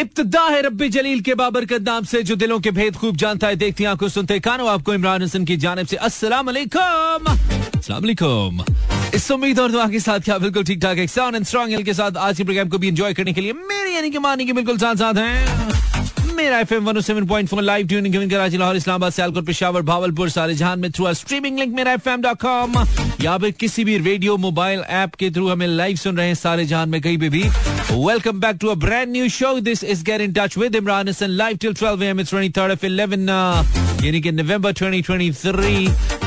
इब्तदा है रब्बी जलील के बाबरकत नाम से, जो दिलों के भेद खूब जानता है, देखती आँखों सुनते कानो, आपको इमरान हसन की जानब से अस्सलाम वालेकुम अस्सलाम वालेकुम इस उम्मीद और दुआ के साथ क्या बिल्कुल ठीक ठाक एंड स्ट्रॉन्ग के साथ आज के प्रोग्राम को भी एंजॉय करने के लिए मेरी यानी कि मानी के बिल्कुल साथ साथ हैं। में through streaming link Mera F M dot com किसी भी रेडियो मोबाइल ऐप के थ्रू हमें लाइव सुन रहे हैं सारे जहान में कहीं भी। Welcome back to a brand new show this is get in touch with Imran Hasan live till 12 M it's 23rd of 11 यानी कि नवंबर 2023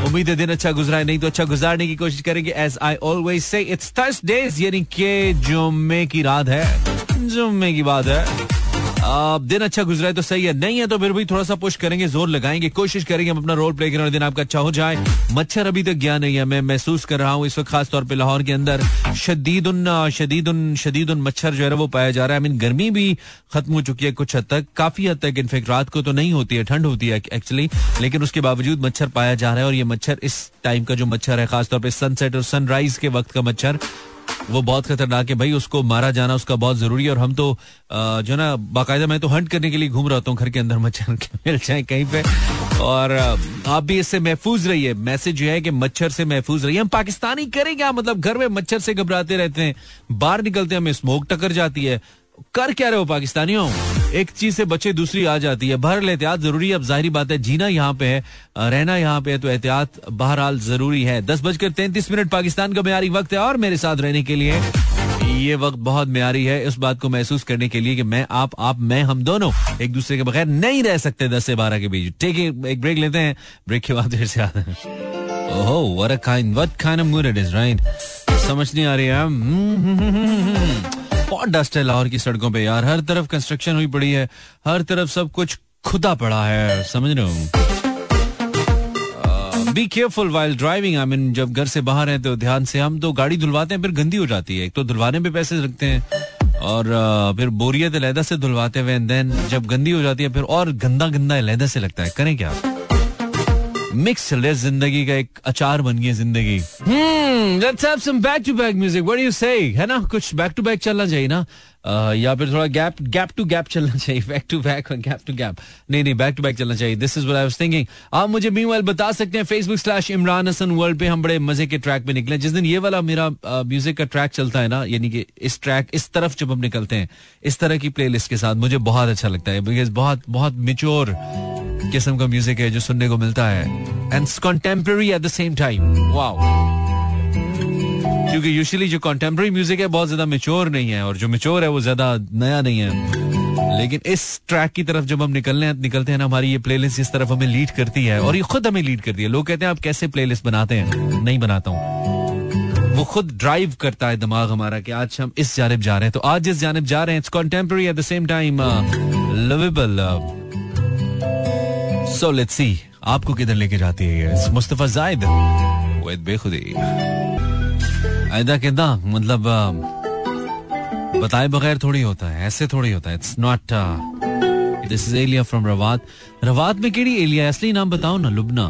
उम्मीद है दिन अच्छा गुजरा है, नहीं तो अच्छा गुजारने की कोशिश करेंगे। As I always say it's Thursdays यानी कि जुम्मे की रात है। जुम्मे की बात है। दिन अच्छा गुजरा है तो सही है, नहीं है तो फिर भी थोड़ा सा पुश करेंगे, ज़ोर लगाएँगे, कोशिश करेंगे हम अपना रोल प्ले करें और दिन आपका अच्छा हो जाए। मच्छर अभी तक गया नहीं है, मैं महसूस कर रहा हूँ इस वक्त खासतौर पर लाहौर के अंदर। शदीद शदीद शदीद मच्छर जो है वो पाया जा रहा है। आई मीन गर्मी भी खत्म हो चुकी है कुछ हद तक। काफ़ी हद तक इनफेक्ट रात को तो नहीं होती है, ठंड होती है एक्चुअली लेकिन उसके बावजूद मच्छर पाया जा रहा है और ये मच्छर इस टाइम का जो मच्छर है, खासतौर पर सनसेट और सनराइज के वक्त का मच्छर वो बहुत खतरनाक है भाई, उसको मारा जाना उसका बहुत ज़रूरी है और हम तो जो ना, बाकायदा मैं तो हंट करने के लिए घूम रहा हूँ, घर के अंदर मच्छर मिल जाए कहीं पे। और आप भी इससे महफूज रहिए। मैसेज है कि मच्छर से महफूज रहिए। हम पाकिस्तानी करें क्या? मतलब घर में मच्छर से घबराते रहते हैं। बाहर निकलते हैं, हमें स्मोक टकर जाती है। कर क्या रहे हो पाकिस्तानियों? एक चीज़ से बचे दूसरी आ जाती है। भर एहतियात ज़रूरी है अब ज़ाहिर बात है जीना यहाँ पे है रहना यहाँ पे है तो एहतियात बहरहाल ज़रूरी है। दस बजकर तैंतीस मिनट पाकिस्तान का म्यारी वक्त है और मेरे साथ रहने के लिए ये वक्त बहुत म्यारी है। इस बात को महसूस करने के लिए कि मैं आप आप मैं हम दोनों एक दूसरे के बगैर नहीं रह सकते दस से बारह के बीच। ठीक है एक ब्रेक लेते हैं ब्रेक के बाद फिर से आते हैं। ओहो what kind what kind of mood it is right समझ नहीं आ रही है। हम्म, हम्म, हम्म, बहुत डस्ट है लाहौर की सड़कों पे यार। हर तरफ़ कंस्ट्रक्शन हुई पड़ी है। हर तरफ़ सब कुछ खुदा पड़ा है। समझ रहे हो? Be careful while driving I mean जब घर से बाहर हैं तो ध्यान से हम तो गाड़ी धुलवाते हैं, फिर गंदी हो जाती है। एक तो धुलवाने पे पैसे रखते हैं और फिर बोरियत लहदा से धुलवाते हुए देन जब गंदी हो जाती है, फिर और गंदा गंदा लहदा से लगता है। करें क्या मिक्स है ज़िंदगी का एक अचार बन गई ज़िंदगी। Let's back to back music what you say है ना? कुछ बैक टू बैक चलना चाहिए ना? Uh, या फिर थोड़ा गैप गैप टू गैप चलना चाहिए। बैक टू बैक और गैप टू गैप नहीं नहीं बैक टू बैक चलना चाहिए। This is what I was thinking आप मुझे मीनवाइल बता सकते हैं Facebook slash Imran Hasan world पे हम बड़े मज़े के ट्रैक पे निकले जिस दिन ये वाला मेरा म्यूज़िक uh, का ट्रैक चलता है ना यानी कि इस ट्रैक इस तरफ़ जब हम निकलते हैं इस तरह की प्लेलिस्ट के साथ मुझे बहुत अच्छा लगता है बिकॉज़ बहुत बहुत मिच्योर किस्म का म्यूज़िक है जो सुनने को मिलता है। And contemporary at the same time wow क्योंकि यूजुअली जो कंटेम्प्रेरी म्यूज़िक है, बहुत ज़्यादा मेच्योर नहीं है, और जो मेच्योर है, वो ज़्यादा नया नहीं है। लेकिन इस ट्रैक की तरफ़ जब हम निकलने निकलते हैं ना, हमारी ये प्लेलिस्ट इस तरफ़ हमें लीड करती है, और ये खुद हमें लीड करती है। लोग कहते हैं, आप कैसे प्लेलिस्ट बनाते हैं? नहीं बनाता हूँ। वो खुद ड्राइव करता है दिमाग हमारा कि आज हम इस जानब जा रहे हैं। तो आज जिस जानब जा रहे हैं it's contemporary at the same time liveable so let's see आपको किधर लेके जाती है मुस्तफ़ा जायद? विद बेखुदी। ऐदा किदा मतलब बताए बगैर थोड़ी होता है ऐसे थोड़ी होता है। It's not this is Aliya from Rawat Rawat में केड़ी एलिया असली नाम बताओ ना लुबना।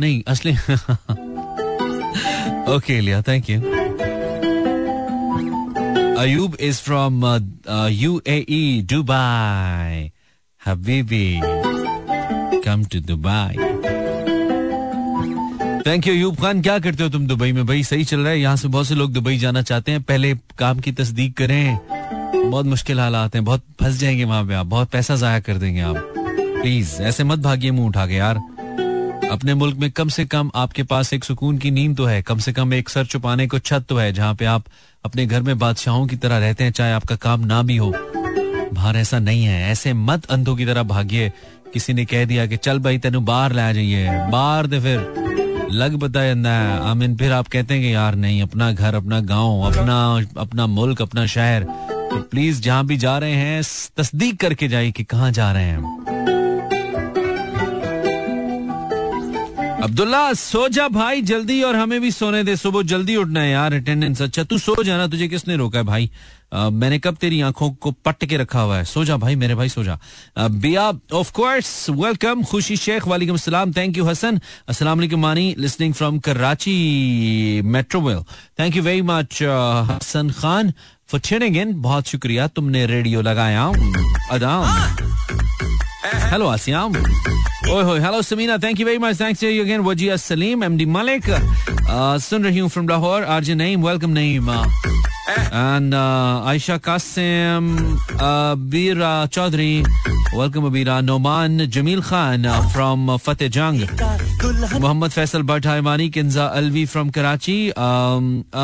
नहीं असली okay Aliya thank you Ayub is from U A E Dubai Habibi come to Dubai thank you Ayub Khan क्या करते हो तुम दुबई में? भाई, सही चल रहा है। यहाँ से बहुत से लोग दुबई जाना चाहते हैं। पहले काम की तस्दीक करें। बहुत मुश्किल हालात हैं। बहुत फंस जाएँगे वहाँ पे आप। बहुत पैसा जाया कर देंगे आप। प्लीज़ ऐसे मत भागिए मुँह उठा के यार। अपने मुल्क में कम से कम आपके पास एक सुकून की नींद तो है। कम से कम एक सर छुपाने को छत तो है, जहाँ पे आप अपने घर में बादशाहों की तरह रहते हैं, चाहे आपका काम ना भी हो। बाहर ऐसा नहीं है। ऐसे मत अंधों की तरह भागिए। किसी ने कह दिया कि चल भाई, तेन बाहर ला जाइए। बाहर दे फिर लग बता जाता है। आई मीन फिर आप कहते हैं कि यार, नहीं, अपना घर, अपना गाँव, अपना अपना मुल्क, अपना शहर। तो प्लीज़ जहाँ भी जा रहे हैं, तस्दीक करके जाइए कि कहाँ जा रहे हैं अब्दुल्ला सो जा भाई जल्दी और हमें भी सोने दे। सुबह जल्दी उठना है यार अटेंडेंस अच्छा। तू सो जाना तुझे किसने रोका है भाई? आ, मैंने कब तेरी आँखों को पट के रखा हुआ है? सो जा भाई मेरे भाई सो जा। बिया ऑफ़ कोर्स वेलकम खुशी शेख वालेकुम सलाम थैंक यू हसन। अस्सलाम वालेकुम Maani listening from Karachi Metroville thank you very much Hasan Khan for tuning in बहुत शुक्रिया तुमने रेडियो लगाया। अदाम हेलो आसियाम। ओए होए hello Samina thank you very much thanks to you again Wajiya Saleem MD Malik सुन रही हूँ from Lahore RJ Naeem welcome Naeem and Ayesha Qasim Beera Chaudhry welcome Abeera Noman Jameel Khan from Fateh Jang Mohammad Faisal Bhatt हायमानी Kinza Alvi from Karachi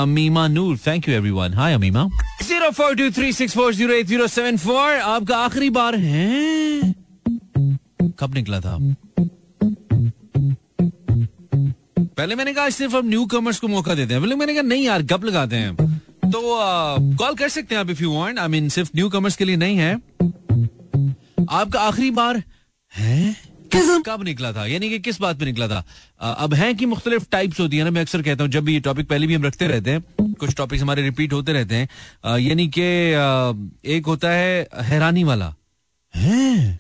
Amima Noor thank you everyone hi Amima zero four two three six four zero eight zero seven four आपका आखिरी बार है कब निकला था? पहले मैंने कहा सिर्फ़ हम न्यू कमर्स को मौका देते हैं। पहले मैंने कहा नहीं यार गप लगाते हैं। तो कॉल कर सकते हैं आप if you want I mean सिर्फ़ न्यू कमर्स के लिए नहीं है। आपका आखिरी बार है? कब निकला था? यानी कि किस बात पे निकला था? अब है कि मुख्तलिफ़ टाइप्स होती है ना? मैं अक्सर कहता हूँ जब भी ये टॉपिक पहले भी हम रखते रहते हैं कुछ टॉपिक्स हमारे रिपीट होते रहते हैं यानी कि एक होता है हैरानी वाला। है?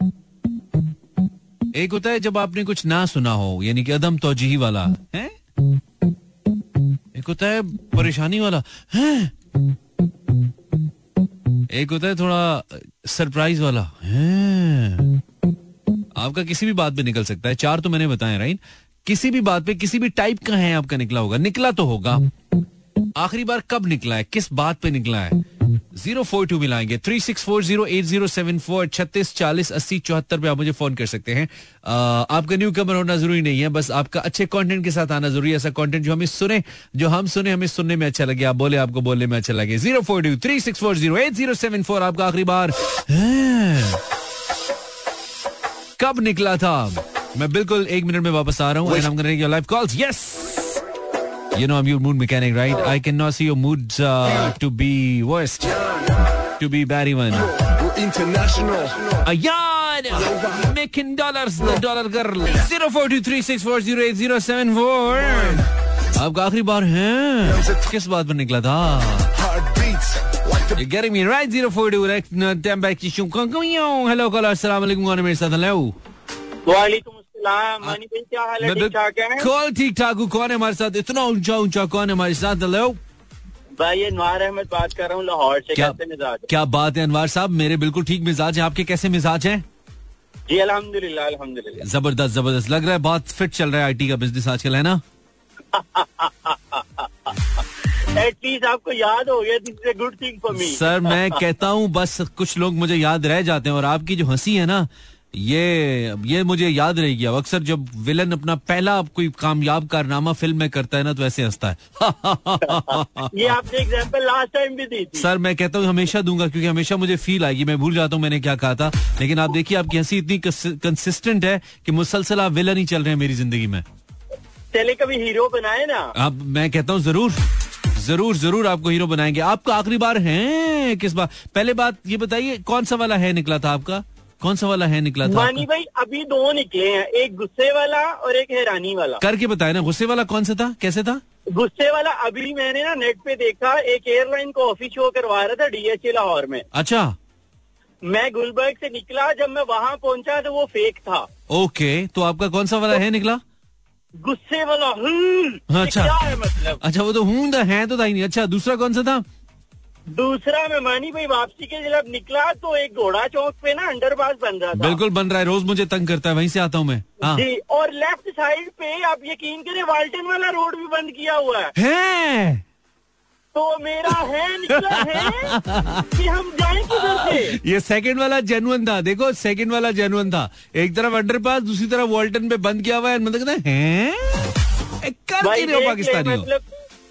एक होता है जब आपने कुछ ना सुना हो, यानी कि अदम तोजही वाला, है? एक होता है परेशानी वाला, है? एक होता है थोड़ा सरप्राइज़ वाला, है? आपका किसी भी बात पे निकल सकता है, चार तो मैंने बताया राइट किसी भी बात पे किसी भी टाइप का है आपका निकला होगा, निकला तो होगा। आखिरी बार कब निकला है? किस बात पे निकला है? Zero four two मिलाएँगे। Three six four zero eight zero seven four छत्तीस चालीस अस्सी चौहत्तर पे आप मुझे फ़ोन कर सकते हैं। आपका न्यू कमर होना ज़रूरी नहीं है, बस आपका अच्छे कंटेंट के साथ आना ज़रूरी है। ऐसा कंटेंट जो हमें सुने, जो हम सुने, हमें सुनने में अच्छा लगे। आप बोले, आपको बोलने में अच्छा लगे। Zero four two, three six four zero eight zero seven four आपका आखिरी बार कब निकला था? मैं बिल्कुल एक मिनट में वापस आ रहा हूँ। Live calls yes You know I'm your mood mechanic, right? I cannot see your moods uh, to be worst, to be bad even. International. Ayan! Making dollars, the dollar girl. Zero four two three six four zero eight zero seven four. आपका आखिरी बार है किस बात पर निकला था You're getting me right. Zero four two. Time back to you. Hello, caller. Assalamu alaikum. मेरे साथ hello. वालेकुम है? है? कौन ठीक ठाक हूँ? कौन है हमारे साथ? इतना ऊँचा ऊँचा कौन है हमारे साथ? हेलो। भाई अनवार अहमद बात कर रहा हूँ लाहौर से। क्या, कैसे मिजाज क्या बात है अनवार साहब? मेरे बिल्कुल ठीक मिजाज है। आपके कैसे मिजाज है? जी अल्हम्दुलिल्लाह अल्हम्दुलिल्लाह। ज़बरदस्त ज़बरदस्त। लग रहा है बहुत फिट चल रहा है आईटी का बिज़नेस आजकल है ना? एटलीस्ट आपको याद हो गया good thing for me sir मैं कहता हूँ बस कुछ लोग मुझे याद रह जाते हैं और आपकी जो हँसी है ना ये ये मुझे याद रह गया। अक्सर जब विलन अपना पहला कोई कामयाब कारनामा फ़िल्म में करता है ना तो ऐसे हंसता है। ये आपने एग्जांपल लास्ट टाइम भी दी थी। सर मैं कहता हूँ हमेशा दूँगा क्योंकि हमेशा मुझे फील आएगी। मैं भूल जाता हूँ मैंने क्या कहा था। लेकिन आप देखिए आपकी हँसी इतनी कंसिस्टेंट है कि मुसलसल आप विलन ही चल रहे हैं मेरी ज़िंदगी में। चले कभी हीरो बनाए ना। अब मैं कहता हूँ ज़रूर ज़रूर ज़रूर आपको हीरो बनाएँगे। आपका आखिरी बार है किस बार? पहले बात ये बताइए कौन सा वाला है निकला था आपका? कौन सा वाला है निकला था मानी भाई अभी दो निकले हैं एक गुस्से वाला और एक हैरानी वाला। करके बताए ना गुस्से वाला कौन सा था? कैसे था? गुस्से वाला अभी मैंने ना नेट पे देखा एक एयरलाइन को ऑफ़िस शो करवा रहा था डीएचए लाहौर में। अच्छा। मैं गुलबर्ग से निकला जब मैं वहाँ पहुँचा तो वो फेक था। ओके तो आपका कौन सा वाला है निकला? गुस्से वाला हम्म अच्छा। क्या है मतलब? अच्छा वो तो हूँ है तो था ही नहीं। अच्छा दूसरा कौन सा था? दूसरा मेहमानी भाई वापसी के जब निकला तो एक घोड़ा चौक पे ना अंडरपास बन रहा था बिल्कुल बन रहा है रोज मुझे तंग करता है वहीं से आता हूँ मैं। हाँ। जी और लेफ़्ट साइड पे आप यकीन करें वाल्टन वाला रोड भी बंद किया हुआ है, है? तो मेरा है निकला है कि हम जाए किधर से? ये सेकंड वाला जेनुअन था देखो सेकंड वाला जेनुअन था। एक तरफ़ अंडरपास दूसरी तरफ़ वॉल्टन पे बंद किया हुआ है मतलब है कर पाकिस्तानी मतलब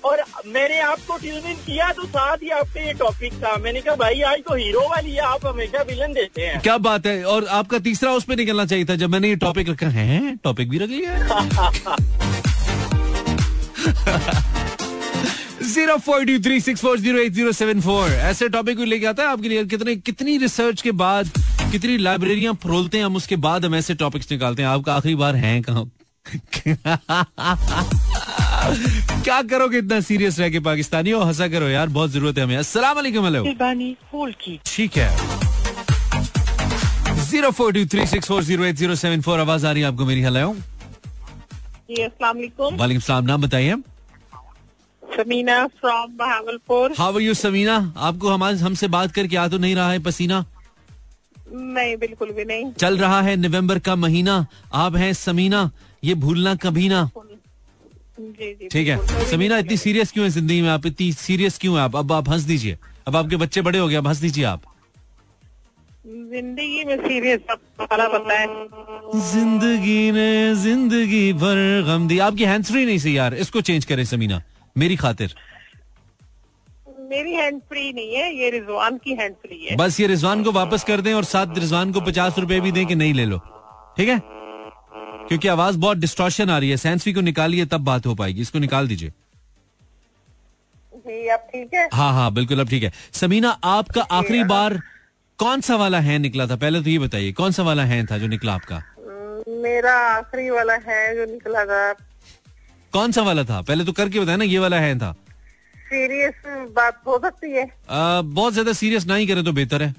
और मैंने आपको ट्यून इन किया तो साथ ही आपका ये टॉपिक था। मैंने कहा भाई आज तो हीरो वाली है आप हमेशा विलन देते हैं। क्या बात है? और आपका तीसरा उस पर निकलना चाहिए था जब मैंने ये टॉपिक रखा। है टॉपिक भी रख लिया zero four two three six four zero eight zero seven four. ऐसे टॉपिक को लेके आता है आपके लिए। कितने कितनी रिसर्च के बाद कितनी लाइब्रेरियाँ फरोलते हैं हम उसके बाद हम ऐसे टॉपिक्स निकालते हैं। आपका आखिरी बार है कहा? क्या करोगे इतना सीरियस रह के पाकिस्तानी? हो हंसा करो यार बहुत ज़रूरत है हमें। अस्सलाम वालेकुम हेलो ठीक है। Zero four two three six four zero eight zero seven four आवाज़ आ रही है आपको मेरी हेलो वालेकुम सलाम नाम बताइए। Samina from Bahawalpur how are you Samina? आपको हमारे हमसे बात करके आ तो नहीं रहा है पसीना? नहीं बिल्कुल भी नहीं। चल रहा है नवंबर का महीना। आप हैं समीना ये भूलना कभी ना। ठीक है? समीना इतनी सीरियस क्यों है ज़िंदगी में आप? इतनी सीरियस क्यों है आप? अब आप हंस दीजिए। अब आपके बच्चे बड़े हो गए अब हंस दीजिए आप। ज़िंदगी में सीरियस पता है। ज़िंदगी ने ज़िंदगी भर गम दी। आपकी हैंड फ्री नहीं सी यार। इसको चेंज करें समीना। मेरी खातिर। मेरी हैंड फ्री नहीं है ये रिजवान की हैंड फ्री है। बस ये रिजवान को वापस कर दें और साथ रिजवान को पचास रुपए भी दें कि नहीं ले लो। ठीक है? क्योंकि आवाज़ बहुत डिस्ट्रॉशन आ रही है। सैंसवी को निकालिए तब बात हो पाएगी। इसको निकाल दीजिए। जी अब ठीक है? हाँ हाँ बिल्कुल अब ठीक है। समीना आपका आखिरी बार कौन सा वाला है निकला था? पहले तो ये बताइए कौन सा वाला है था जो निकला आपका? मेरा आखिरी वाला है जो निकला था। कौन सा वाला था? पहले तो करके बताया ना ये वाला है था। सीरियस बात हो सकती है। आ, बहुत ज़्यादा सीरियस ना ही करे तो बेहतर है।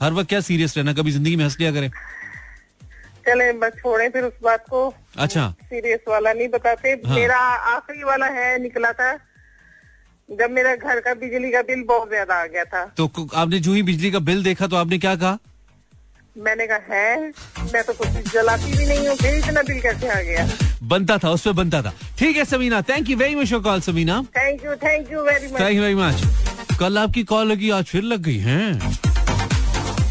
हर वक्त क्या सीरियस रहना कभी ज़िंदगी में हंस लिया करें। चले बस छोड़े फिर उस बात को। अच्छा। सीरियस वाला नहीं बताते। हाँ। मेरा आखिरी वाला है निकला था जब मेरा घर का बिजली का बिल बहुत ज़्यादा आ गया था। तो आपने जो ही बिजली का बिल देखा तो आपने क्या कहा? मैंने कहा है मैं तो कुछ जलाती भी नहीं हूँ फिर इतना बिल कैसे आ गया? बनता था उस पर बनता था। ठीक है Samina thank you very much for call Samina. Thank you thank you very much thank you very much कल आपकी कॉल लगी आज फिर लग गई है?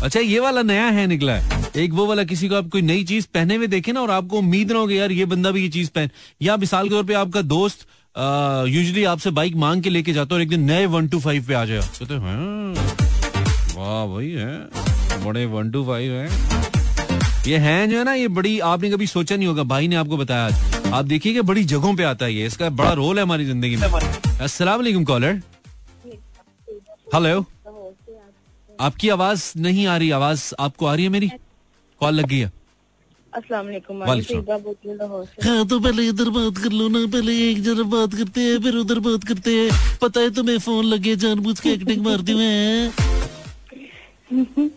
अच्छा ये वाला नया है निकला है। एक वो वाला किसी को आप कोई नई चीज़ पहने हुए देखे ना और आपको उम्मीद ना हो यार ये बंदा भी ये चीज़ पहन। या मिसाल के तौर पे आपका दोस्त यूजली आपसे बाइक मांग के लेके जाता है और एक दिन नए वन टू फाइव पे आ जाए। कहते हैं, "हाँ, वाह भाई है। बड़े वन टू फाइव है। ये हैं जो है ना ये बड़ी आपने कभी सोचा नहीं होगा भाई ने आपको बताया आज। आप देखिएगा बड़ी जगहों पे आता है ये इसका बड़ा रोल है हमारी ज़िंदगी में। अस्सलाम वालेकुम कॉलर हेलो आपकी आवाज़ नहीं आ रही आवाज़ आपको आ रही है मेरी? कॉल लग गई है। मैं रही हूँ तो पहले इधर बात कर लो ना पहले एक जरा बात करते हैं फिर उधर बात करते हैं। पता है तुम्हें फ़ोन लगे जानबूझ के एक्टिंग मारती हुए हैं?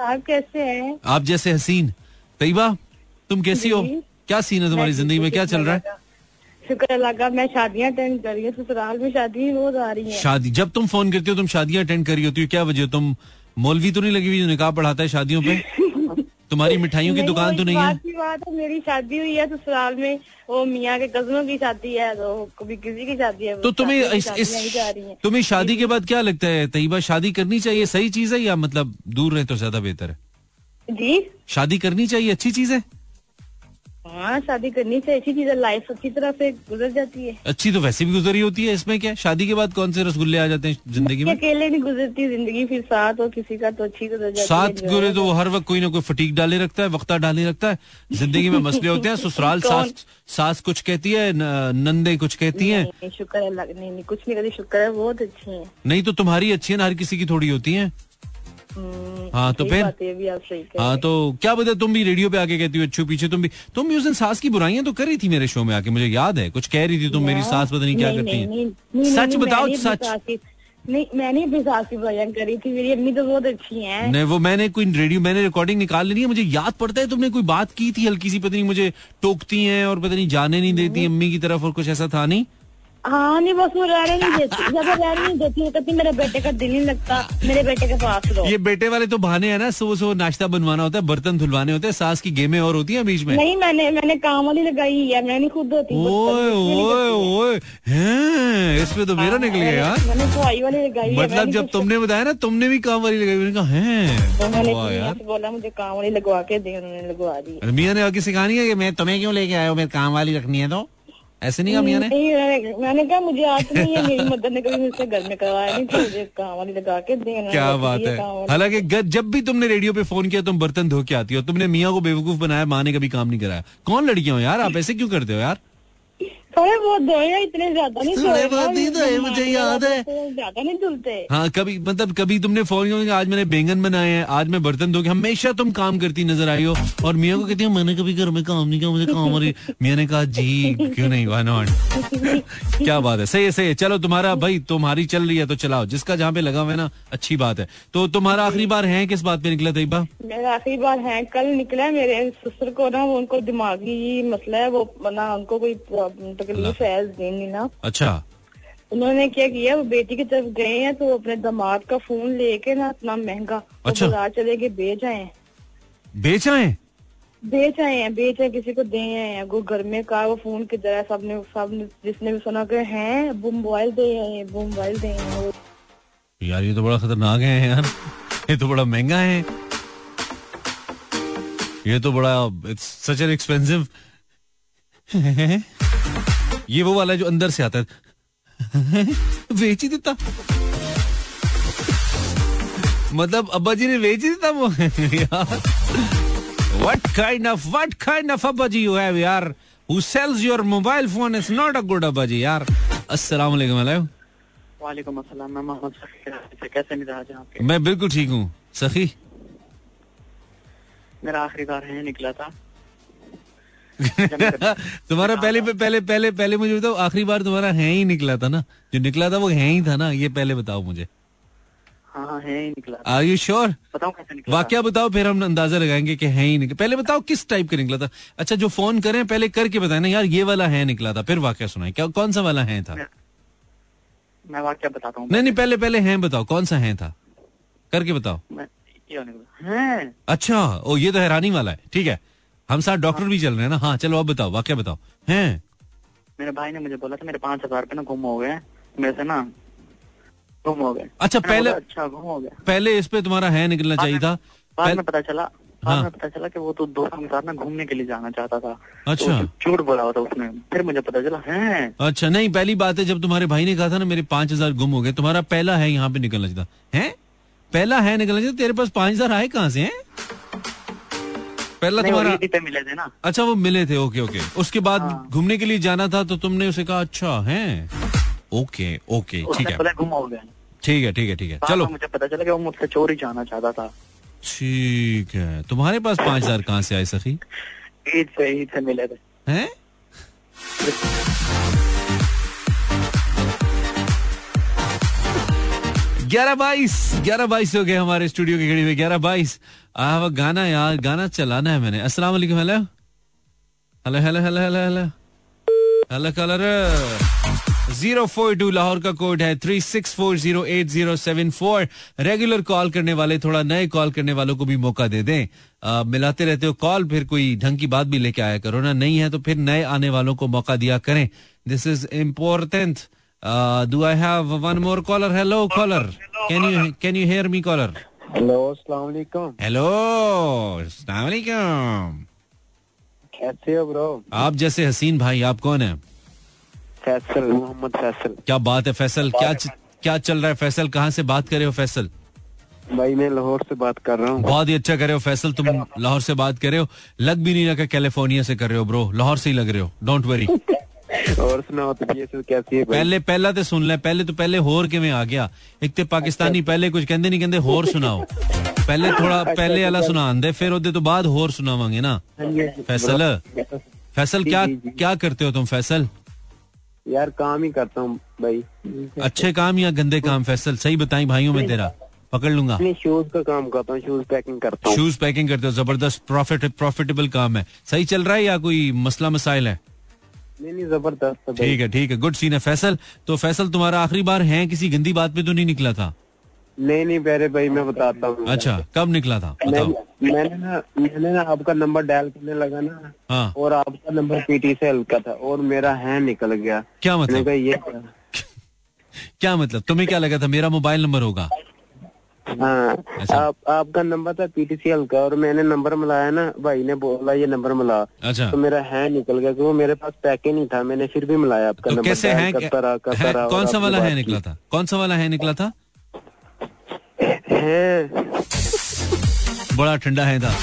आप कैसे हैं? आप जैसे हसीन। तैयबा तुम कैसी हो? क्या सीन है तुम्हारी ज़िंदगी में? क्या चल रहा है? शुक्र अल्लाह का मैं शादियाँ अटेंड कर रही हूँ ससुराल में शादी रोज आ रही है। शादी जब तुम फ़ोन करती हो तुम शादियाँ अटेंड करी होती हो क्या वजह तुम मौलवी तो नहीं लगी हुई जो निकाह पढ़ाता है शादियों पे? तुम्हारी मिठाइयों की दुकान तो नहीं है? की बात है मेरी शादी हुई है ससुराल में वो मियाँ के कजनों की शादी है तो कभी किसी की शादी है तो तुम्हें इस, इस तुम्हें शादी के बाद क्या लगता है? तयबा शादी करनी चाहिए सही चीज़ है या मतलब दूर रहे तो ज़्यादा बेहतर है? जी? शादी करनी चाहिए अच्छी चीज़ है? हाँ शादी करनी चाहिए अच्छी चीज़ है लाइफ अच्छी तरह से गुजर जाती है। अच्छी तो वैसे भी गुजरी होती है इसमें क्या? शादी के बाद कौन से रसगुल्ले आ जाते हैं ज़िंदगी में? अकेले नहीं गुजरती ज़िंदगी फिर साथ और किसी का तो अच्छी गुजर जाती है जो गुरे तो वो हर वक्त कोई ना कोई फटीक डाले रखता है वक्ता डाले रखता है। ज़िंदगी में मसले होते हैं ससुराल सास सास कुछ कहती है नंदे कुछ कहती हैं। शुक्र है नहीं कुछ नहीं करती शुक्र है बहुत अच्छी है। नहीं तो तुम्हारी अच्छी है ना हर किसी की थोड़ी होती है? हाँ, तो फिर? है तो क्या बता तुम भी रेडियो पे आके कहती हो अच्छू पीछे तुम भी तुम भी उस दिन सास की बुराइयाँ तो कर रही थी मेरे शो में आके मुझे याद है कुछ कह रही थी तुम मेरी। सास पता नहीं क्या करती है। सच बताओ सच। नहीं मैंने अपनी सास की बुराइयाँ करी थी मेरी अम्मी तो बहुत अच्छी हैं। नहीं वो मैंने कोई रेडियो मैंने रिकॉर्डिंग निकाल ली है मुझे याद पड़ता है तुमने कोई बात की थी हल्की सी पता नहीं मुझे टोकती हैं और पता नहीं जाने नहीं देती अम्मी की तरफ़ और कुछ ऐसा था नहीं? हाँ नहीं बस वो रहने नहीं देती। जब वो रहने नहीं देती वो कहती मेरे बेटे का दिल नहीं लगता। मेरे बेटे के पास रहो ये बेटे वाले तो बहाने हैं ना सुबह सुबह नाश्ता बनवाना होता है बर्तन धुलवाने होते हैं सास की गेमें और होती हैं बीच में? नहीं मैंने मैंने काम वाली लगाई है मैंने खुद होती ओए हूँ, ओए ओए। हैं इसमें तो मेरा निकल गया यार। मैंने दवाई वाली लगाई है मतलब जब तुमने बताया ना तुमने भी काम वाली लगाई मैंने कहा हैं तो बोला मुझे काम वाली लगवा के दे उन्होंने लगवा दी। मियाँ ने आगे सिखानी है कि मैं तुम्हें क्यों लेके आया हूँ मेरे काम वाली रखनी है तो? ऐसे नहीं कहा मियाँ ने? नहीं मैंने- मैंने कहा मुझे नहीं है मेरी मदर ने कभी मुझसे घर में करवाया नहीं तो मुझे काम वाली लगा के देना क्या बात है। हालाँकि जब भी तुमने रेडियो पे फ़ोन किया तुम बर्तन धो के आती हो तुमने मियाँ को बेवकूफ़ बनाया माँ ने कभी काम नहीं कराया। कौन लड़कियाँ हो यार? आप ऐसे क्यों करते हो यार? थोड़े बहुत धोए इतने ज़्यादा नहीं थोड़े बहुत नहीं धोए, मुझे याद है। तो ज़्यादा नहीं धुलते हाँ कभी मतलब कभी तुमने फ़ोन आज मैंने बैंगन बनाए हैं आज मैं बर्तन धो के हमेशा तुम काम करती नज़र आई हो और मियाँ को कहती हूँ मैंने कभी घर में काम नहीं किया मुझे काम रही मियाँ ने कहा जी क्यों नहीं वाई नॉट क्या बात है सही है सही है। चलो तुम्हारा भाई तुम्हारी चल रही है तो चलाओ। जिसका जहाँ पे लगा हुआ है ना अच्छी बात है। तो तुम्हारा आखिरी बार है किस बात पे निकला तैयबा? मेरा आखिरी बार है कल निकला है मेरे ससुर को ना वो उनको दिमागी मसला है वो ना उनको कोई है दिन नहीं ना। अच्छा। उन्होंने क्या किया वो बेटी की तरफ़ गए हैं तो अपने दामाद का फ़ोन लेके ना इतना महँगा अच्छा। बाज़ार चले गए बेच आए बेच आए बेच आए हैं बेच आए किसी को दे आए हैं। वो घर में कहा वो फ़ोन किधर है सबने सबने जिसने भी सुना के हैं वो मोबाइल दे आए हैं वो मोबाइल दे आए हैं। यार ये तो बड़ा खतरनाक है यार। ये तो बड़ा महँगा है। ये तो बड़ा इट्स सच एन एक्सपेंसिव ये वो वाला जो अंदर से आता है। बेच ही देता। मतलब अब्बा जी ने बेच ही देता वो। यार What kind of what kind of अब्बा जी you have यार? Who sells your mobile phone is not a good अब्बा जी यार। अस्सलाम वालेकुम अलैकुम वालेकुम अस्सलाम मैं मोहम्मद सफीर से कैसे मिजाज है आपके? मैं बिल्कुल ठीक हूँ। सखी? मेरा आखिरी बार है निकला था। तुम्हारा पहले पहले पहले पहले मुझे बताओ आखिरी बार तुम्हारा है ही निकला था ना? जो निकला था वो है ही था ना? ये पहले बताओ मुझे। हाँ हाँ है निकला आर यू श्योर बताओ कैसे निकला था? वाक्य बताओ फिर हम अंदाज़ा लगाएँगे कि है ही निकला। पहले बताओ किस टाइप का निकला था? अच्छा जो फ़ोन करें पहले करके बताए ना यार ये वाला है निकला था फिर वाक्य सुनाए। क्या कौन सा वाला है था? मैं वाक्य बताता हूँ। नहीं नहीं पहले पहले है बताओ कौन सा है था? करके बताओ। अच्छा ओ ये तो हैरानी वाला है ठीक है। हम साथ डॉक्टर भी चल रहे हैं ना। हाँ चलो अब बताओ वाक्य बताओ। हैं? मेरे भाई ने मुझे बोला था मेरे पाँच हज़ार ना गुम हो गए मेरे से ना गुम हो गए। अच्छा पहले अच्छा गुम हो गया। पहले इस पे तुम्हारा है निकलना चाहिए था। बाद में पता चला हाँ। बाद में पता चला कि वो तो दोस्तों के साथ ना घूमने के लिए जाना चाहता था। अच्छा। तो झूठ बोला होता उसने। फिर मुझे पता चला है? अच्छा नहीं पहली बात है जब तुम्हारे भाई ने कहा था ना मेरे पाँच हज़ार गुम हो गए तुम्हारा पहला है यहाँ पे निकलना चाहिए था। है? पहला है निकलना चाहिए तेरे पास पाँच हज़ार आए कहाँ से हैं? पहला तुम्हारा पे मिले थे ना। अच्छा वो मिले थे ओके ओके। उसके बाद हाँ। घूमने के लिए जाना था तो तुमने उसे कहा अच्छा है? ओके ओके ठीक है। हो ठीक है ठीक है ठीक है। चलो। मुझे पता चला कि वो मुझसे चोरी जाना चाहता था। ठीक है। तुम्हारे पास पाँच हज़ार कहाँ से आए सखी? ईद से ईद से मिले थे। हैं? ग्यारह बाईस ग्यारह बाईस हो गए हमारे स्टूडियो की घड़ी में ग्यारह बाईस। गाना यार गाना चलाना है मैंने। अस्सलाम वालेकुम hello. Hello hello hello hello hello. Hello caller zero four two Lahore का कोड है three six four zero eight zero seven four. Regular call करने वाले थोड़ा नए कॉल करने वालों को भी मौका दे दें। आ, मिलाते रहते हो कॉल फिर कोई ढंग की बात भी लेके आया करो ना। नहीं है तो फिर नए आने वालों को मौका दिया करें। This is important do I have one more caller hello caller can you can you hear me caller hello अस्सलाम वालेकुम हेलो अस्सलाम वालेकुम कैसे हो ब्रो आप जैसे हसीन भाई आप कौन है? फैसल मोहम्मद फैसल। क्या बात है फैसल? क्या क्या चल रहा है फैसल? कहाँ से बात कर रहे हो फैसल? भाई मैं लाहौर से बात कर रहा हूँ। बहुत ही अच्छा कर रहे हो फैसल। तुम लाहौर से बात कर रहे हो। लग भी नहीं रहा कैलिफ़ोर्निया से कर रहे हो ब्रो लाहौर से ही लग रहे हो। डोंट वरी और सुनाओ तो ये कैसी है भाई पहले पहला तो सुन ले पहले तो पहले होर के में आ गया? एक तो पाकिस्तानी पहले कुछ कहते नहीं कहते होर सुनाओ। पहले थोड़ा पहले वाला सुना दे फिर ओदे तो बाद होर सुनावांगे ना। हाँ जी, हाँ जी, फैसल bro। फैसल जी, क्या जी, जी। क्या करते हो तुम फैसल? यार काम ही करता हूँ भाई। अच्छे काम या गंदे काम फैसल? सही बताई भाइयों में तेरा। पकड़ लूँगा। शूज़ का काम करता हूँ शूज़ पैकिंग करता हूँ। शूज़ पैकिंग करते हो ज़बरदस्त प्रॉफिट प्रॉफिटेबल काम है। सही चल रहा है या कोई मसला मसाइल है? नहीं नहीं ज़बरदस्त ठीक है ठीक है। गुड सीन है फैसल। तो फैसल तुम्हारा आखिरी बार है? किसी गंदी बात पे तो नहीं निकला था? नहीं नहीं पहले भाई मैं बताता हूँ। अच्छा कब निकला था? बताओ। मैंने ना मैंने ना आपका नंबर डायल करने लगा ना हाँ। और आपका नंबर पीटी से हल्का था और मेरा है निकल गया। क्या मतलब? ये? क्या? मतलब? तुम्हें क्या लगा था? मेरा मोबाइल नंबर होगा? हाँ। अच्छा। आप आपका नंबर था पीटीसीएल का और मैंने नंबर मिलाया ना भाई ने बोला ये नंबर मिला। अच्छा। तो मेरा है निकल गया क्योंकि मेरे पास पैक ही नहीं था मैंने फिर भी मिलाया आपका तो नंबर कैसे है, करता रहा करता है रहा कौन सा वाला है निकला था? कौन सा वाला है निकला था? है। बड़ा ठंडा है था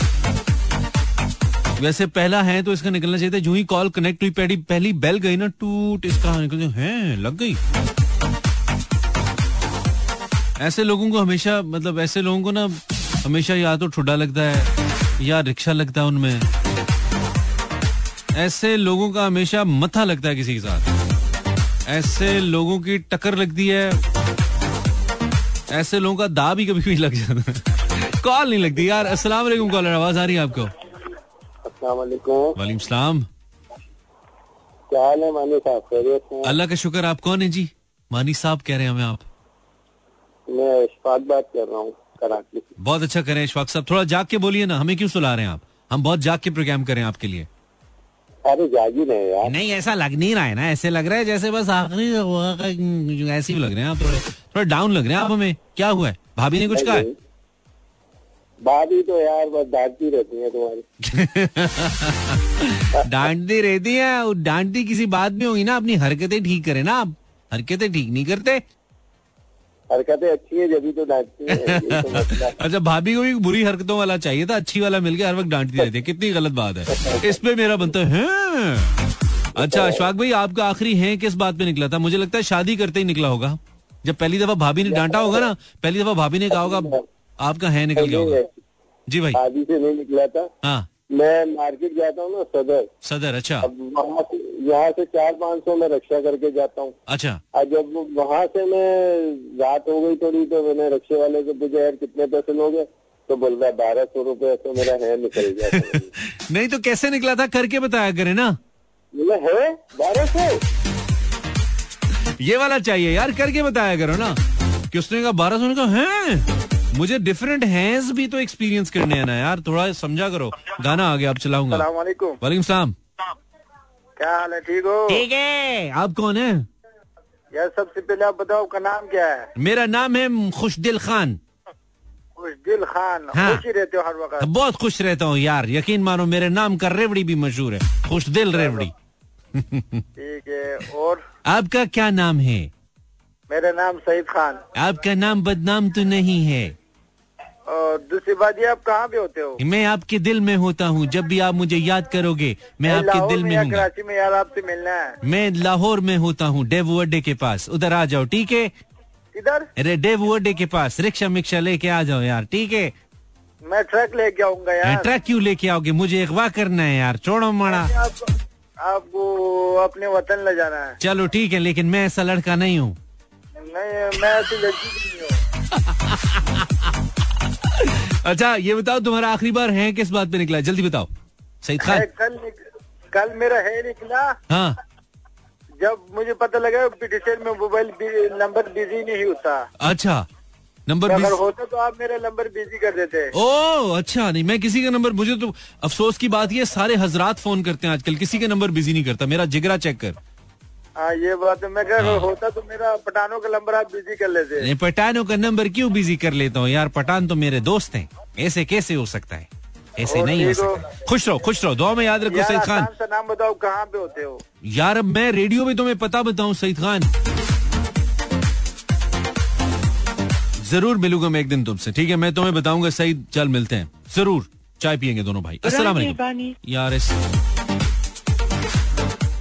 वैसे पहला है तो इसका निकलना चाहिए था जो ही कॉल कनेक्ट हुई पहली पहली बेल गई ना टूट इसका निकल है लग गई। ऐसे लोगों को हमेशा मतलब ऐसे लोगों को ना हमेशा या तो ठुडा लगता है या रिक्शा लगता है उनमें। ऐसे लोगों का हमेशा मथा लगता है किसी के साथ। ऐसे लोगों की टक्कर लगती है। ऐसे लोगों का दा भी कभी कभी लग जाता है। कॉल नहीं लगती यार। अस्सलाम वालेकुम कॉलर आवाज़ आ रही है आपको? अस्सलाम वालेकुम। वालेकुम सलाम। क्या हाल है मानी साहब? अल्लाह का शुक्र आप कौन है जी? मानी साहब कह रहे हैं हमें आप। मैं इशफाक बात कर रहा हूँ कराची। बहुत अच्छा करें इशफाक साहब। थोड़ा जाग के बोलिए ना हमें क्यों सुला रहे हैं आप? हम बहुत जाग के प्रोग्राम करें आपके लिए। अरे जागी नहीं यार। नहीं ऐसा लग नहीं रहा है ना ऐसे लग रहा है जैसे बस आखिरी ऐसे ही लग रहे हैं आप थोड़े। थोड़ा डाउन लग रहे हैं आप हमें। क्या हुआ है? भाभी ने कुछ कहा है? भाभी तो यार बस डांटती रहती है तुम्हारी। डांटती रहती है और डांटती किसी बात में होगी ना अपनी हरकतें ठीक करें ना आप। हरकतें ठीक नहीं करते हरकतें अच्छी है जब तो डांटती है। तो अच्छा भाभी को भी बुरी हरकतों वाला चाहिए था अच्छी वाला मिल गया हर वक्त डांटती रहती है। कितनी गलत बात है। इस पे मेरा बनता है। अच्छा अशफाक भाई आपका आखिरी है किस बात पे निकला था? मुझे लगता है शादी करते ही निकला होगा। जब पहली दफ़ा भाभी ने डांटा होगा ना पहली दफ़ा भाभी ने कहा होगा आपका है निकल गया होगा। जी भाई। शादी से नहीं निकला था। हाँ। मैं मार्केट जाता हूँ ना सदर। सदर अच्छा। अब वहाँ से यहाँ से चार पाँच सौ में रक्षा करके जाता हूँ। अच्छा। और जब वहाँ से मैं रात हो गई थोड़ी तो मैंने रक्षे वाले से पूछा यार कितने पैसे लोगे? तो बोल रहा है बारह सौ रुपये तो मेरा है निकल गया नहीं तो कैसे निकला था? करके बताया करे ना। बोला है? बारह सौ? ये वाला चाहिए यार करके बताया करो ना। कि उसने कहा बारह सौ? ने कहा है? मुझे डिफरेंट हैंस भी तो एक्सपीरियंस करने हैं ना यार। थोड़ा समझा करो। गाना आ गया अब चलाऊँगा। वालेकुम वालेकुम सलाम। क्या हाल है? ठीक हो? ठीक है। आप कौन है? यार सबसे पहले आप बताओ आपका नाम क्या है? मेरा नाम है खुशदिल खान। खुशदिल खान हाँ। खुश रहते हो हर वक्त। बहुत खुश रहता हूँ यार। यकीन मानो मेरे नाम का रेवड़ी भी मशहूर है। खुशदिल रेवड़ी। ठीक है और? आपका क्या नाम है? मेरा नाम सईद खान। आपका नाम बदनाम तो नहीं है। और दूसरी बात ये आप कहाँ पे होते हो? मैं आपके दिल में होता हूँ जब भी आप मुझे याद करोगे मैं आपके दिल में हूँ। कराची में यार आपसे मिलना है। मैं लाहौर में होता हूँ डेवो अड्डे के पास। उधर आ जाओ ठीक है? इधर? अरे डेवो अड्डे के पास रिक्शा मिक्शा लेके आ जाओ यार ठीक है? मैं ट्रक लेके आऊँगा यार। ट्रक क्यों लेके आओगे? मुझे अगवा करना है यार छोड़ो मड़ा आपको आपको अपने वतन ले जाना है। चलो ठीक है लेकिन मैं ऐसा लड़का नहीं हूँ। नहीं मैं ऐसी लड़की नहीं हूँ। अच्छा ये बताओ तुम्हारा आखिरी बार है किस बात पे निकला? जल्दी बताओ। सही खान। कल कल मेरा है निकला। हाँ। जब मुझे पता लगा पिटिशन में मोबाइल नंबर बिज़ी नहीं होता। अच्छा नंबर अगर होता तो आप मेरा नंबर बिज़ी कर देते। ओ अच्छा नहीं मैं किसी का नंबर मुझे तो अफसोस की बात ये सारे हजरात फ़ोन करते हैं आजकल किसी का नंबर बिज़ी नहीं करता मेरा जिगरा चेक कर। हाँ ये बात है। मैं कह हाँ। होता तो मेरा पठानों का नंबर आप बिज़ी कर लेते। नहीं, पठानों का नंबर क्यों बिज़ी कर लेता हूँ? यार पठान तो मेरे दोस्त हैं। ऐसे कैसे हो सकता है? ऐसे नहीं हो सकता। खुश रहो खुश रहो। दुआ में याद रखो सईद खान। नाम बताओ कहाँ पे होते हो? यार अब मैं रेडियो में तुम्हें पता बताऊँ सईद खान। ज़रूर मिलूँगा मैं एक दिन तुमसे ठीक है? मैं तुम्हें बताऊँगा सईद चल मिलते हैं। ज़रूर चाय पियेंगे दोनों भाई। असला वालेकुम। यार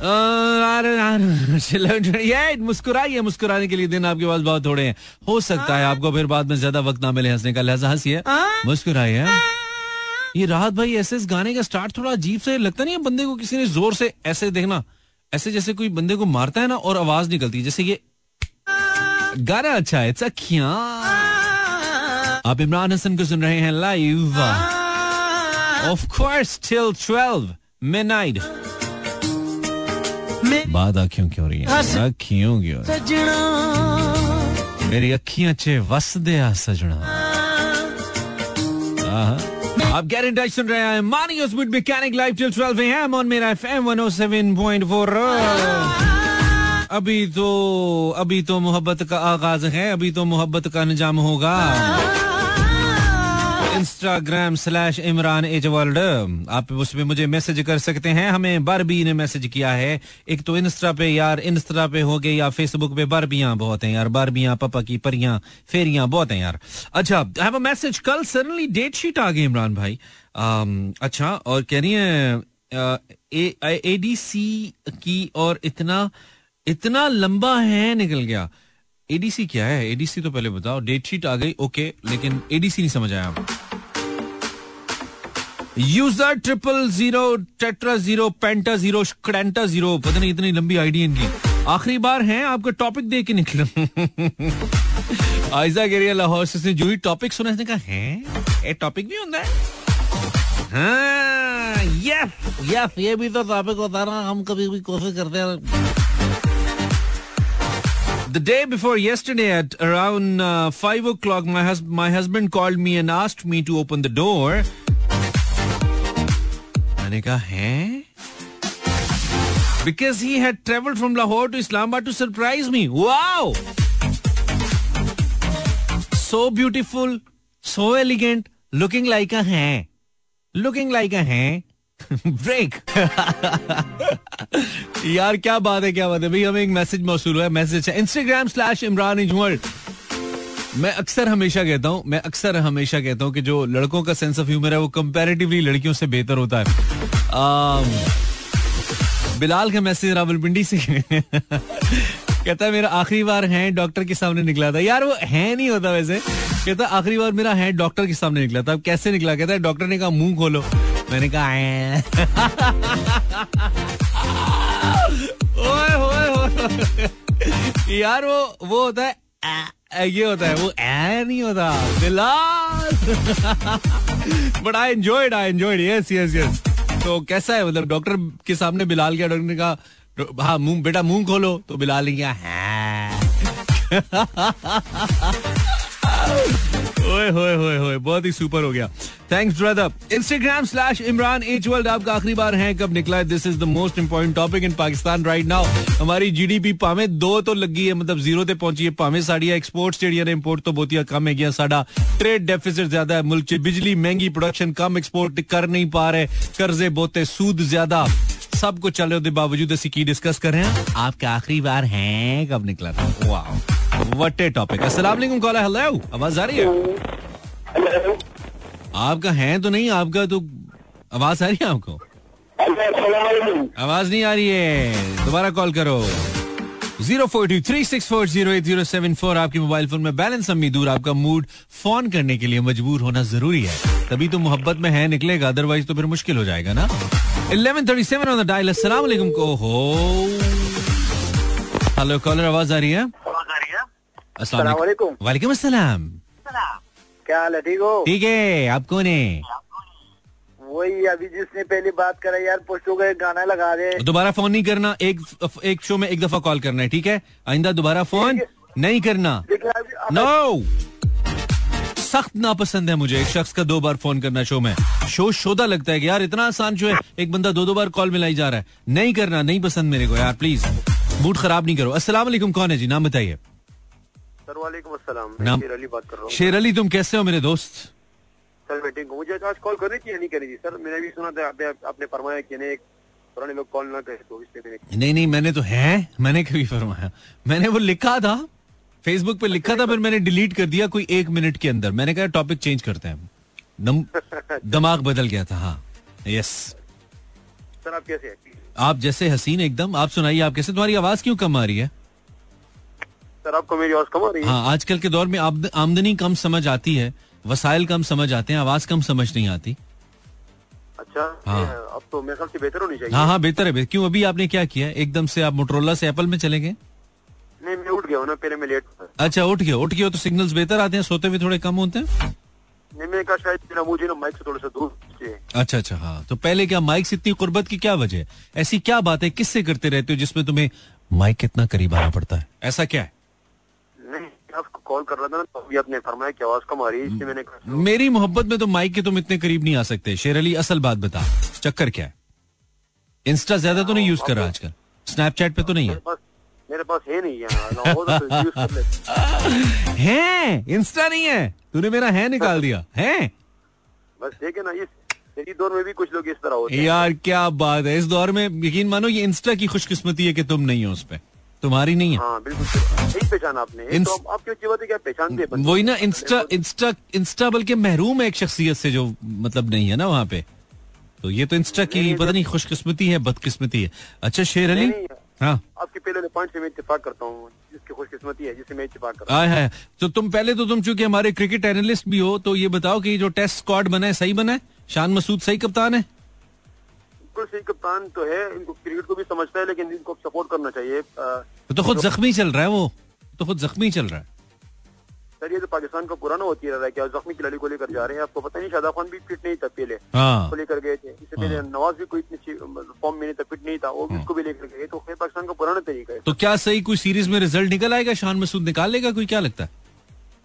मुस्कुराइए मुस्कुराने के लिए दिन आपके पास बहुत थोड़े हैं। हो सकता है आपको फिर बाद में ज़्यादा वक्त ना मिले हंसने का लिहाजा हंसिए। मुस्कुराइए। ये राहत भाई ऐसे इस गाने का स्टार्ट थोड़ा अजीब से लगता नहीं है बंदे को किसी ने ज़ोर से ऐसे देखना? ऐसे जैसे कोई बंदे को मारता है ना और आवाज़ निकलती है जैसे ये गाना अच्छा है इट्स अखियाँ आप इमरान हसन को सुन रहे हैं live of course till 12 midnight बात आंखियों की हो रही है? अखियों की हो रही है। मेरी अखियाँ चे वस दे आ सजना। आप गैर टच सुन रहे हैं मानी उस speed mechanic live till 12 AM on मेरा एफएम 107.4 अभी तो अभी तो मोहब्बत का आगाज़ है अभी तो मोहब्बत का अंजाम होगा। Instagram slash Imran H world आप उसमें मुझे मैसेज कर सकते हैं। हमें बारबी ने मैसेज किया है। एक तो इंस्टा पे यार इंस्टा पे हो गए या फेसबुक पे बारबियाँ बहुत हैं यार। बारबियाँ पापा की परियाँ फेरियाँ बहुत हैं यार। अच्छा हैव अ मैसेज कल। सडनली डेट शीट आ गई इमरान भाई। Um, अच्छा और कह रही है एडीसी की और इतना इतना लंबा है निकल गया। एडीसी क्या है? एडीसी तो पहले बताओ। डेट शीट आ गई ओके लेकिन एडीसी नहीं समझ आया। User triple zero tetra zero penta zero क्रेंटा zero पता नहीं इतनी लंबी आईडी इनकी। आखिरी बार है आपका टॉपिक दे के निकला। आयजा गिरिया लाहौर से जो ही टॉपिक सुना इसने कहा है? ए टॉपिक भी होता है? हाँ यस यस ये भी तो टॉपिक होता है ना हम कभी भी कोशिश करते हैं। The day before yesterday at around uh, 5 o'clock, my, hus- my husband called me and asked me to open the door. मैंने कहा है? Because he had travel from Lahore to Islamabad to surprise me wow so beautiful so elegant looking like a हैं looking like a हैं break यार, क्या बात है, क्या बात है। भाई, हमें एक मैसेज मौसू हुआ है। मैसेज अच्छा Instagram slash Imran is world मैं अक्सर हमेशा कहता हूँ, मैं अक्सर हमेशा कहता हूँ कि जो लड़कों का सेंस ऑफ़ ह्यूमर है, वो कंपैरेटिवली लड़कियों से बेहतर होता है। बिलाल का मैसेज रावलपिंडी से कहता है, मेरा आखिरी बार है डॉक्टर के सामने निकला था। यार, वो है नहीं होता वैसे। कहता आखिरी बार मेरा है डॉक्टर के सामने निकला था। अब कैसे निकला? कहता है डॉक्टर ने कहा, मुँह खोलो। मैंने कहा ओए ओए ओए यार, वो वो होता है ये होता है, वो ए नहीं होता Bilal but I enjoyed I enjoyed yes yes yes तो कैसा है मतलब डॉक्टर के सामने बिलाल गया डॉक्टर ने कहा हाँ मुँह, बेटा मुँह खोलो। तो बिलाल ने कहा ओए, होए होए होए, बहुत ही सुपर हो गया। Thanks brother Instagram slash Imran H world आपका आखिरी बार है, कब निकला है? This is the most important topic in Pakistan right now हमारी जीडीपी पावे दो तो लगी है मतलब ज़ीरो ते पहुँची है, पावे साड़ी एक्सपोर्ट जेडी ने इंपोर्ट तो बहुत ही कम है गया साडा ट्रेड डेफिसिट ज़्यादा है, मुल्क बिजली महँगी प्रोडक्शन कम एक्सपोर्ट कर नहीं पा रहे, कर्जे बहुते सूद ज़्यादा। सब कुछ चल रहे बावजूद असं की डिस्कस कर रहे हैं। आपका आखिरी बार है, कब निकला था? वाह वट टॉपिक अस्सलाम वालेकुम कॉलर हेलो आवाज़ आ रही है? आपका है तो नहीं आपका तो आवाज़ आ रही है आपको? आवाज़ नहीं आ रही है। दोबारा कॉल करो। Zero four two three six four zero eight zero seven four आपके मोबाइल फ़ोन में बैलेंस अम्मी दूर आपका मूड फ़ोन करने के लिए मजबूर होना ज़रूरी है। तभी तो मोहब्बत में है निकलेगा अदरवाइज़ तो फिर मुश्किल हो जाएगा ना। Eleven thirty seven on the dial अस्सलाम वालेकुम को हो हेलो कॉलर आवाज़ आ रही है? अस्सलाम वालेकुम अस्सलाम क्या हाल है ठीक हो? ठीक है आप कौन है? वही अभी जिसने पहली बात करा यार पुष्टो का एक गाना लगा दे। दोबारा फ़ोन नहीं करना एक एक शो में एक दफ़ा कॉल करना है ठीक है? आइंदा दोबारा फ़ोन नहीं करना। नो सख्त नापसंद है मुझे एक शख्स का दो बार फ़ोन करना शो में। शो शोदा लगता है कि यार इतना आसान शो है एक बंदा दो दो बार कॉल मिलाई जा रहा है। नहीं करना नहीं पसंद मेरे को यार प्लीज़ मूड खराब नहीं करो। अस्सलाम वालेकुम कौन है जी? नाम बताइए। नाम- शेर अली बात कर रहा हूँ। शेर अली तुम कैसे हो मेरे दोस्त? सर मैं ठीक हूँ। मुझे आज कॉल करनी थी या नहीं करनी थी? सर मैंने भी सुना था आपने आपने फरमाया कि एक पुराने लोग कॉल ना करे तो इसलिए नहीं नहीं मैंने तो है मैंने कभी फरमाया। मैंने वो लिखा था फेसबुक पे लिखा था फिर मैंने डिलीट कर दिया कोई एक मिनट के अंदर। मैंने कहा टॉपिक चेंज करते हैं। दिमाग बदल गया था हाँ। यस सर आप कैसे हैं? आप जैसे हसीन एकदम। आप सुनाइए आप कैसे तुम्हारी आवाज़ क्यों कम आ रही है? सर आपको मेरी आवाज़ कम आ रही है? हाँ आजकल के दौर में आमदनी कम समझ आती है वसाइल कम समझ आते हैं आवाज़ कम समझ नहीं आती। अच्छा हाँ। अब तो मेरे ख्याल से बेहतर होनी चाहिए। हाँ हाँ बेहतर है क्यों अभी आपने क्या किया? एकदम से आप मोटरोला से एप्पल में चले गए? नहीं मैं उठ गया हूँ ना पहले मैं लेट अच्छा उठ गए उठ गए तो सिग्नल्स बेहतर आते हैं सोते हुए थोड़े कम होते हैं? नहीं मैंने कहा शायद मुझे ना माइक से थोड़ा सा दूर अच्छा अच्छा हाँ तो पहले क्या माइक से इतनी कुर्बत की क्या वजह है? ऐसी क्या बात है किससे करते रहते हो जिसमें तुम्हें माइक कितना करीब आना पड़ता है? ऐसा क्या है? आपको कॉल कर रहा था ना तो अभी आपने फरमाया कि आवाज़ कम आ रही है इसलिए मैंने मेरी मोहब्बत में तो माइक के तुम इतने करीब नहीं आ सकते। शेर अली असल बात बता चक्कर क्या है? इंस्टा ज़्यादा तो नहीं यूज़ कर रहा आजकल। स्नैपचैट पे तो नहीं है। मेरे पास है नहीं ना तो है इंस्टा नहीं है। तूने मेरा है निकाल दिया। है? बस देखे ना इस दौर में भी कुछ लोग इस तरह होते हैं। यार क्या बात है। इस दौर में यकीन मानो ये इंस्टा की खुशकिस्मती है कि तुम नहीं हो उस पे। तुम्हारी नहीं है। हाँ बिल्कुल सही पहचाना आपने। इंस- तो आप- पहचानते हैं वही ना इंस्टा इंस्टा इंस्टा बल्कि महरूम है एक शख्सियत से जो मतलब नहीं है ना वहाँ पे। तो ये तो इंस्टा की पता नहीं खुशकिस्मती है बदकिस्मती है। अच्छा शेर अली। हाँ। आपके पहले पॉइंट से मैं इत्तेफाक करता हूँ जिसकी खुशकिस्मती है जिससे मैं इत्तेफाक करता हूँ। तो तुम पहले तो तुम चूँकि हमारे क्रिकेट एनालिस्ट भी हो तो ये बताओ कि जो टेस्ट स्क्वाड बना है सही बना है? शान मसूद सही कप्तान है? बिल्कुल सही कप्तान तो है इनको क्रिकेट को भी समझता है लेकिन इनको सपोर्ट करना चाहिए। अ, तो, तो खुद जख्मी चल रहा है वो? तो खुद जख्मी चल रहा है? सर ये तो पाकिस्तान का पुराना होती रहा है क्या जख्मी खिलाड़ी को लेकर जा रहे हैं? आपको पता नहीं शादा खान भी फिट नहीं था पहले। हाँ। को लेकर गए थे। इससे पहले नवाज़ भी कोई इतनी फॉर्म में नहीं था फिट नहीं था वो भी उसको भी लेकर गए। तो पाकिस्तान का पुराना तरीका है। तो क्या सही कोई सीरीज़ में रिज़ल्ट निकल आएगा? शान मसूद निकाल लेगा कोई? क्या लगता है?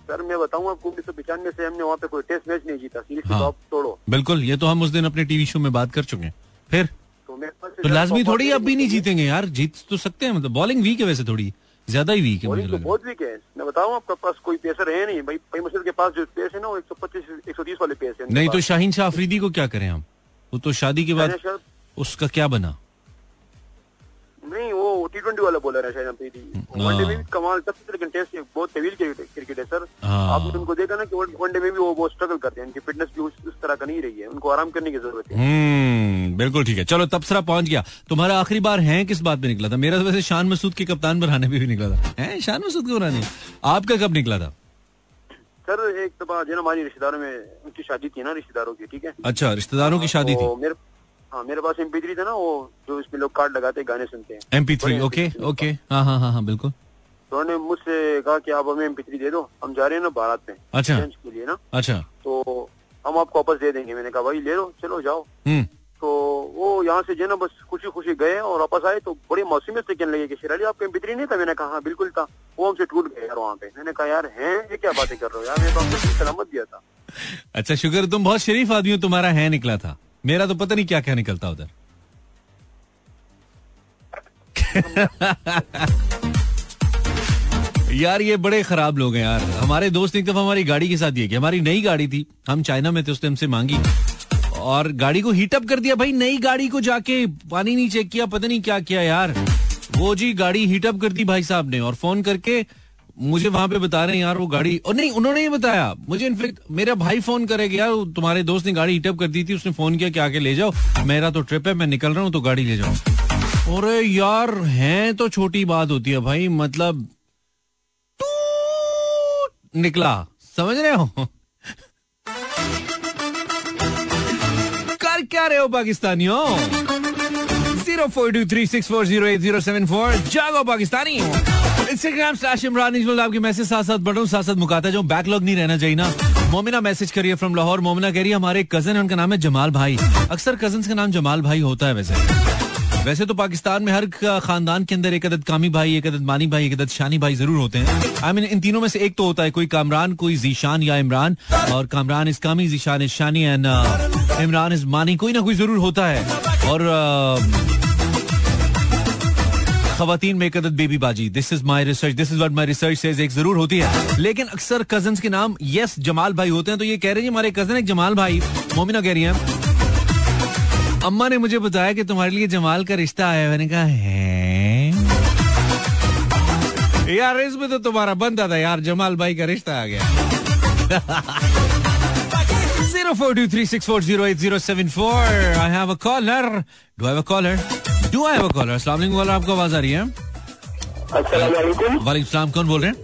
सर मैं बताऊँ आपको उन्नीस सौ पिचानवे से हमने वहाँ पे कोई टेस्ट मैच नहीं जीता। सीरीज़ हाँ। तो आप तोड़ो। बिल्कुल ये तो हम उस दिन अपने टीवी शो में बात कर चुके हैं। फिर? तो तो लाजमी थोड़ी अब भी नहीं जीतेंगे यार जीत तो सकते हैं मतलब बॉलिंग वीक है वैसे थोड़ी ज़्यादा ही वीक है मुझे तो लग बहुत वीक है। मैं बताऊँ आपका पास कोई पेसर है नहीं? भाई भाई के पास जो पेस है ना वो एक सौ पच्चीस एक सौ तीस वाले पेस है। है नहीं तो शाहीन शाह अफरीदी को क्या करें हम वो तो शादी के बाद उसका क्या बना? नहीं वो टी ट्वेंटी वाला बॉलर है शायद वनडे में भी कमाल सबसे टेस्ट बहुत तवील क्रिकेट है सर। हाँ। आपने उनको देखा ना कि वनडे में भी वो बहुत स्ट्रगल करते हैं उनकी फिटनेस भी उस, उस तरह का नहीं रही है। उनको आराम करने की ज़रूरत है। हम्म बिल्कुल ठीक है। चलो तबसरा पहुँच गया। तुम्हारा आखिरी बार है किस बात में निकला था? मेरा तो वैसे शान मसूद के कप्तान बनाने पे भी निकला था। है शान मसूद को बनाने? आपका कब निकला था? सर एक दफ़ा जो हमारी रिश्तेदारों में उनकी शादी थी ना रिश्तेदारों की ठीक है? अच्छा रिश्तेदारों की शादी थी। तो मेरे हाँ मेरे पास एम था ना वो जो इसमें लोग कार्ड लगाते गाने सुनते हैं। M P three okay okay हाँ। हाँ हाँ हाँ बिल्कुल। तो उन्होंने मुझसे कहा कि आप हमें एम दे दो हम जा रहे हैं ना बारात में अच्छा। के लिए ना। अच्छा। तो हम आपको वापस दे देंगे मैंने कहा भाई ले लो चलो जाओ। हम्म। तो वो यहाँ से जो ना बस खुशी खुशी गए और वापस आए तो बड़ी मौसमियत से कहने लगे कि शेराली आपका एम नहीं था? मैंने कहा हाँ बिल्कुल था। वो हमसे टूट गए यार वहाँ पे। मैंने कहा यार हैं? ये क्या बातें कर रहे हो यार? मैंने तो आपको सलामत दिया था। अच्छा शुक्र तुम बहुत शरीफ आदमी हो तुम्हारा है निकला था। मेरा तो पता नहीं क्या क्या निकलता उधर। यार, ये बड़े खराब लोग हैं यार। हमारे दोस्त एक दफ़ा हमारी गाड़ी के साथ ये हमारी नई गाड़ी थी। हम चाइना में थे, उसने हमसे मांगी। और गाड़ी को हीट अप कर दिया। भाई, नई गाड़ी को जाके पानी नहीं चेक किया। पता नहीं क्या किया यार। वो जी गाड़ी हीट अप कर दी भाई साहब ने। और फ़ोन करके मुझे वहाँ पे बता रहे हैं, यार, वो गाड़ी और नहीं, उन्होंने ये बताया। मुझे इनफेक्ट मेरा भाई फ़ोन करेगा, यार तुम्हारे दोस्त ने गाड़ी हीटअप कर दी थी, उसने फ़ोन किया कि आके ले जाओ, मेरा तो ट्रिप है, मैं निकल रहा हूँ तो गाड़ी ले जाओ। और यार, है तो छोटी बात होती है भाई मतलब निकला, समझ रहे हो? कर क्या रहे हो पाकिस्तानियों? Zero four two three six four zero eight zero seven four जागो पाकिस्तानी। इंस्टाग्राम स्लैश इमरान आपके मैसेज साथ साथ बढ़ साथ साथ मुकाता जो बैकलॉग नहीं रहना चाहिए ना। मोमिना मैसेज करिए फ्रॉम लाहौर मोमिना कह रही है हमारे कज़न है उनका नाम है जमाल भाई। अक्सर कज़न का नाम जमाल भाई होता है वैसे। वैसे तो पाकिस्तान में हर खानदान के अंदर एक अदद कामी भाई एक अदद मानी भाई एक अदद शानी भाई ज़रूर होते हैं। आई I मीन mean, इन तीनों में से एक तो होता है कोई कामरान कोई जीशान या इमरान। और कामरान इस कामी जीशान इस शानी एंड इमरान इस मानी कोई ना कोई ज़रूर होता है। और खातन में एक अदद बेबी बाजी। This is my research this is what my research says एक ज़रूर होती है। लेकिन अक्सर कज़न के नाम यस जमाल भाई होते हैं तो ये कह रहे हैं हमारे कज़न एक जमाल भाई, मोमिना कह रही है। अम्मा ने मुझे बताया कि तुम्हारे लिए जमाल का रिश्ता आया मैंने कहा, है? यार इसमें तो तुम्हारा बनता था यार, जमाल भाई का रिश्ता आ गया। Zero four two three six four zero eight zero seven four I have a caller do have a caller do have a caller अस्सलाम वालेकुम कॉलर आपको आवाज़ आ रही है? अस्सलाम वालेकुम सलाम कौन बोल रहे हैं?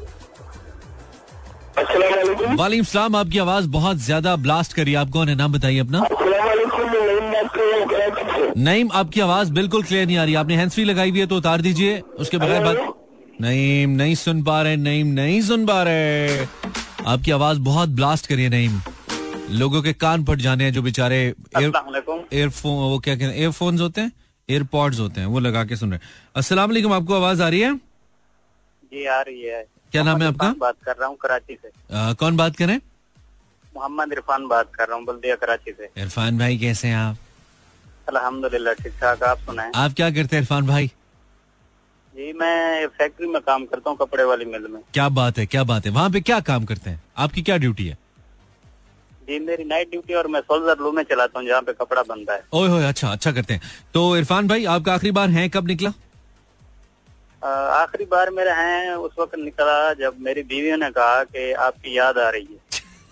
वालेकुम सलाम आपकी आवाज़ बहुत ज़्यादा ब्लास्ट करी आप कौन है? नाम बताइए अपना। नईम आपकी आवाज़ बिल्कुल क्लियर नहीं आ रही। आपने हैंड फ्री लगाई हुई है तो उतार दीजिए। उसके बगैर बात नईम नहीं सुन पा रहे नईम नहीं सुन पा रहे। आपकी आवाज़ बहुत ब्लास्ट करी है नईम। लोगों के कान फट जाने हैं जो बेचारे एयरफोन वो क्या कहते हैं? एयरफोन्स होते हैं? एयरपॉड्स होते हैं वो लगा के सुन रहे हैं। अस्सलाम वालेकुम आपको आवाज़ आ रही है? जी आ रही है। क्या नाम है आपका? बात कर रहा हूँ कराची से। आ, कौन बात करें मोहम्मद इरफान बात कर रहा हूँ बल्दिया कराची से। इरफान भाई कैसे हैं आप? अल्हम्दुलिल्लाह ठीक ठाक आप सुनाए। आप क्या करते हैं इरफान भाई? जी मैं फैक्ट्री में काम करता हूँ कपड़े वाली मिल में। क्या बात है क्या बात है। वहाँ पे क्या काम करते हैं? आपकी क्या ड्यूटी है? जी मेरी नाइट ड्यूटी और मैं सोल्जर रूम में चलाता हूँ जहाँ पे कपड़ा बनता है। ओए होए अच्छा अच्छा करते हैं। तो इरफान भाई आपका आखिरी बार है कब निकला? आखिरी बार मेरे हैं उस वक्त निकला जब मेरी बीवी ने कहा कि आपकी याद आ रही है।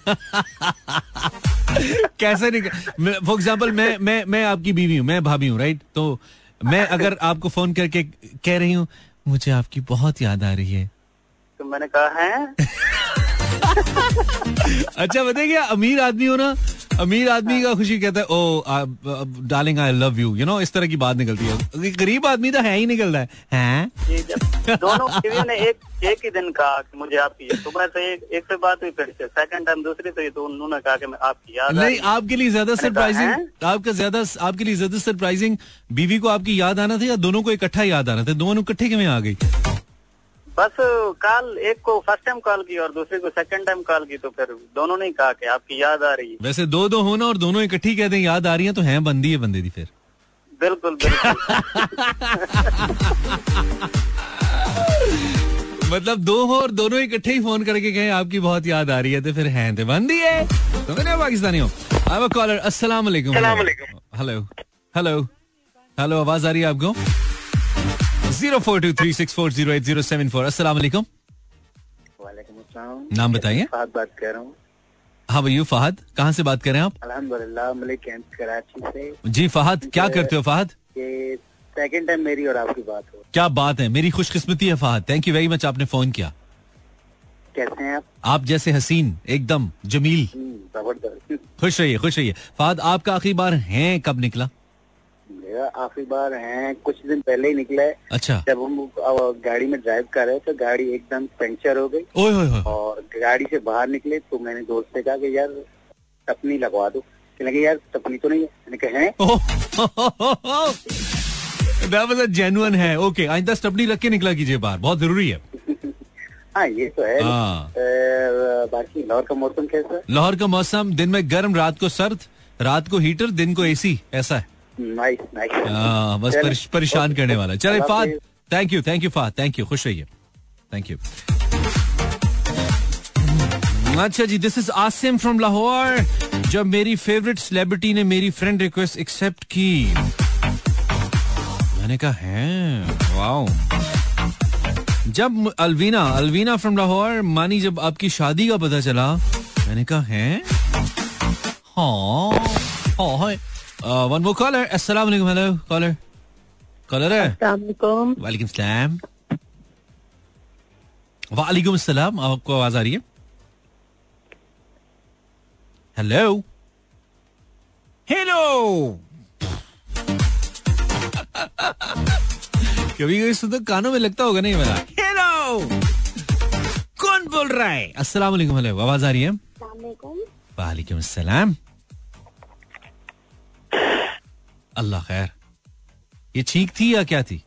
कैसे निकला फॉर एग्ज़ाम्पल मैं मैं मैं आपकी बीवी हूँ मैं भाभी हूँ राइट तो मैं अगर आपको फ़ोन करके कह रही हूँ मुझे आपकी बहुत याद आ रही है। तो मैंने कहा है? अच्छा बताइए क्या अमीर आदमी हो ना अमीर आदमी का खुशी कहता है ओ darling I love you you know इस तरह की बात निकलती है। गरीब आदमी तो है ही निकलता है। हैं? दोनों ने एक एक ही दिन कहा कि मुझे आपकी सुबह से एक एक से बात हुई फिर से सेकंड टाइम दूसरी से तो उन्होंने कहा कि मैं आपकी याद नहीं आपके लिए ज़्यादा सरप्राइजिंग आपका ज़्यादा आपके लिए ज़्यादा सरप्राइजिंग बीवी को आपकी याद आना था या दोनों को इकट्ठा याद आना था? दोनों इकट्ठे क्यों आ गई? बस कॉल एक को फ़र्स्ट टाइम कॉल की और दूसरे को सेकंड टाइम कॉल की तो फिर दोनों ने कहा कि आपकी याद आ रही है। वैसे दो दो होना और दोनों इकट्ठी कहते हैं याद आ रही है तो हैं बंदी है बंदे दी फिर। बिल्कुल बिल्कुल। मतलब दो हो और दोनों इकट्ठे ही फ़ोन करके कहे आपकी बहुत याद आ रही है तो फिर हैं तो बंदी है। तो मैंने पाकिस्तानी हो। आई कॉलर अस्सलाम वालेकुम। हेलो हेलो हेलो आवाज़ आ रही है आपको? Zero four two three six four zero eight zero seven four. अस्सलाम। नाम बताइए। बात बात कर रहा हूँ। हाँ भैया फहद। कहाँ से बात कर रहे हैं आप? अल्हम्दुलिल्लाह मलिक कैंप कराची से। जी फहद क्या करते हो फहद? सेकंड टाइम मेरी और आपकी बात हो। क्या बात है मेरी खुशकिस्मती है Fahad. Thank you very much आपने फ़ोन किया। कैसे हैं आप? आप जैसे हसीन एकदम जमील। हम्म, ज़बरदस्त। खुश रहिए खुश रहिए। फहद आपका आखिरी बार है कब निकला? मेरा आखिरी बार है कुछ दिन पहले ही निकला। है अच्छा। जब हम गाड़ी में ड्राइव कर रहे थे गाड़ी एकदम पंचर हो गई। ओए होए और गाड़ी से बाहर निकले तो मैंने दोस्त से कहा कि यार टपनी लगवा दो। लगे यार टपनी तो नहीं है। कहा है? genuine है। ओके आइंदा स्टपनी रख के निकला कीजिए बाहर। बहुत ज़रूरी है। हाँ ये तो है। हाँ। बाकी लाहौर का मौसम कैसा लाहौर का मौसम दिन में गर्म रात को सर्द रात को हीटर दिन को एसी ऐसा है। हाँ, बस परेशान करने वाला। चले Fahad. Thank you thank you Fahad. Thank you खुश रहिए। थैंक यू अच्छा जी this is Asim from Lahore जब मेरी फेवरेट सेलिब्रिटी ने मेरी फ्रेंड रिक्वेस्ट एक्सेप्ट की मैंने कहा है वाओ जब अलवीना अलवीना फ्रॉम लाहौर मानी जब आपकी शादी का पता चला मैंने कहा है हाँ हाँ वन वो कॉलर अस्सलाम वालेकुम हेलो कॉलर कॉलर है अस्सलाम वालेकुम सलाम वालेकुम सलाम आपको आवाज़ आ रही है? हेलो हेलो कभी कभी सुन तो कानों में लगता होगा नहीं मेरा। हेलो कौन बोल रहा है? अस्सलाम वालेकुम हेलो आवाज़ आ रही है? वालेकुम सलाम अल्लाह खैर। ये छींक थी या क्या थी?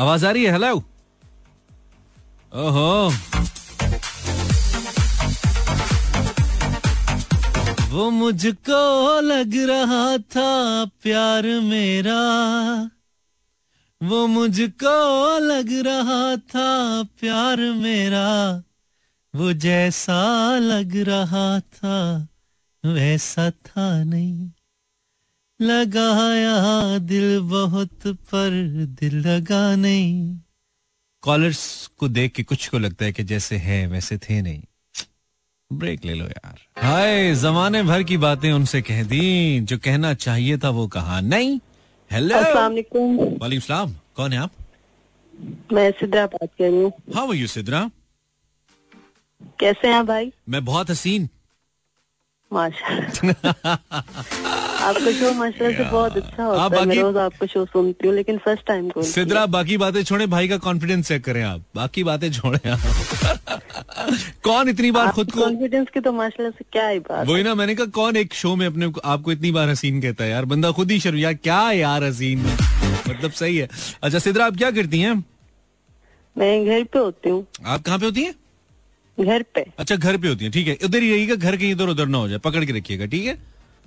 आवाज़ आ रही है हेलो ओहो। वो मुझको लग रहा था प्यार मेरा। वो मुझको लग रहा था प्यार मेरा। वो जैसा लग रहा था, वैसा था नहीं। लगाया दिल बहुत पर दिल लगा नहीं। कॉलर्स को देख के कुछ को लगता है कि जैसे है वैसे थे नहीं। ब्रेक ले लो यार। हाय जमाने भर की बातें उनसे कह दी। जो कहना चाहिए था वो कहा नहीं। हेलो अस्सलाम वालेकुम। सलाम। कौन है आप? मैं सिद्रा बात कर रही हूँ। हाँ आर यू सिद्रा? कैसे हैं भाई? मैं बहुत हसीन। माशा आपका शो माशाल्लाह से बहुत अच्छा होता है मैं रोज आपका शो सुनती हूँ लेकिन फ़र्स्ट टाइम को सिद्रा बाकी बातें छोड़े भाई का कॉन्फिडेंस चेक करें आप। बाकी बातें छोड़े आप। कौन इतनी बार खुद को कॉन्फिडेंस की तो माशाल्लाह से क्या ही बात वही ना मैंने कहा कौन एक शो में अपने आपको इतनी बार हसीन कहता है? यार बंदा खुद ही शर्म यार क्या यार हसीन मतलब सही है। अच्छा सिद्रा आप क्या करती हैं? मैं घर पे होती हूँ। आप कहाँ पे होती हैं? घर पे। अच्छा घर पे होती है ठीक है। उधर ही रहिएगा घर कहीं इधर उधर ना हो जाए पकड़ के रखिएगा ठीक है?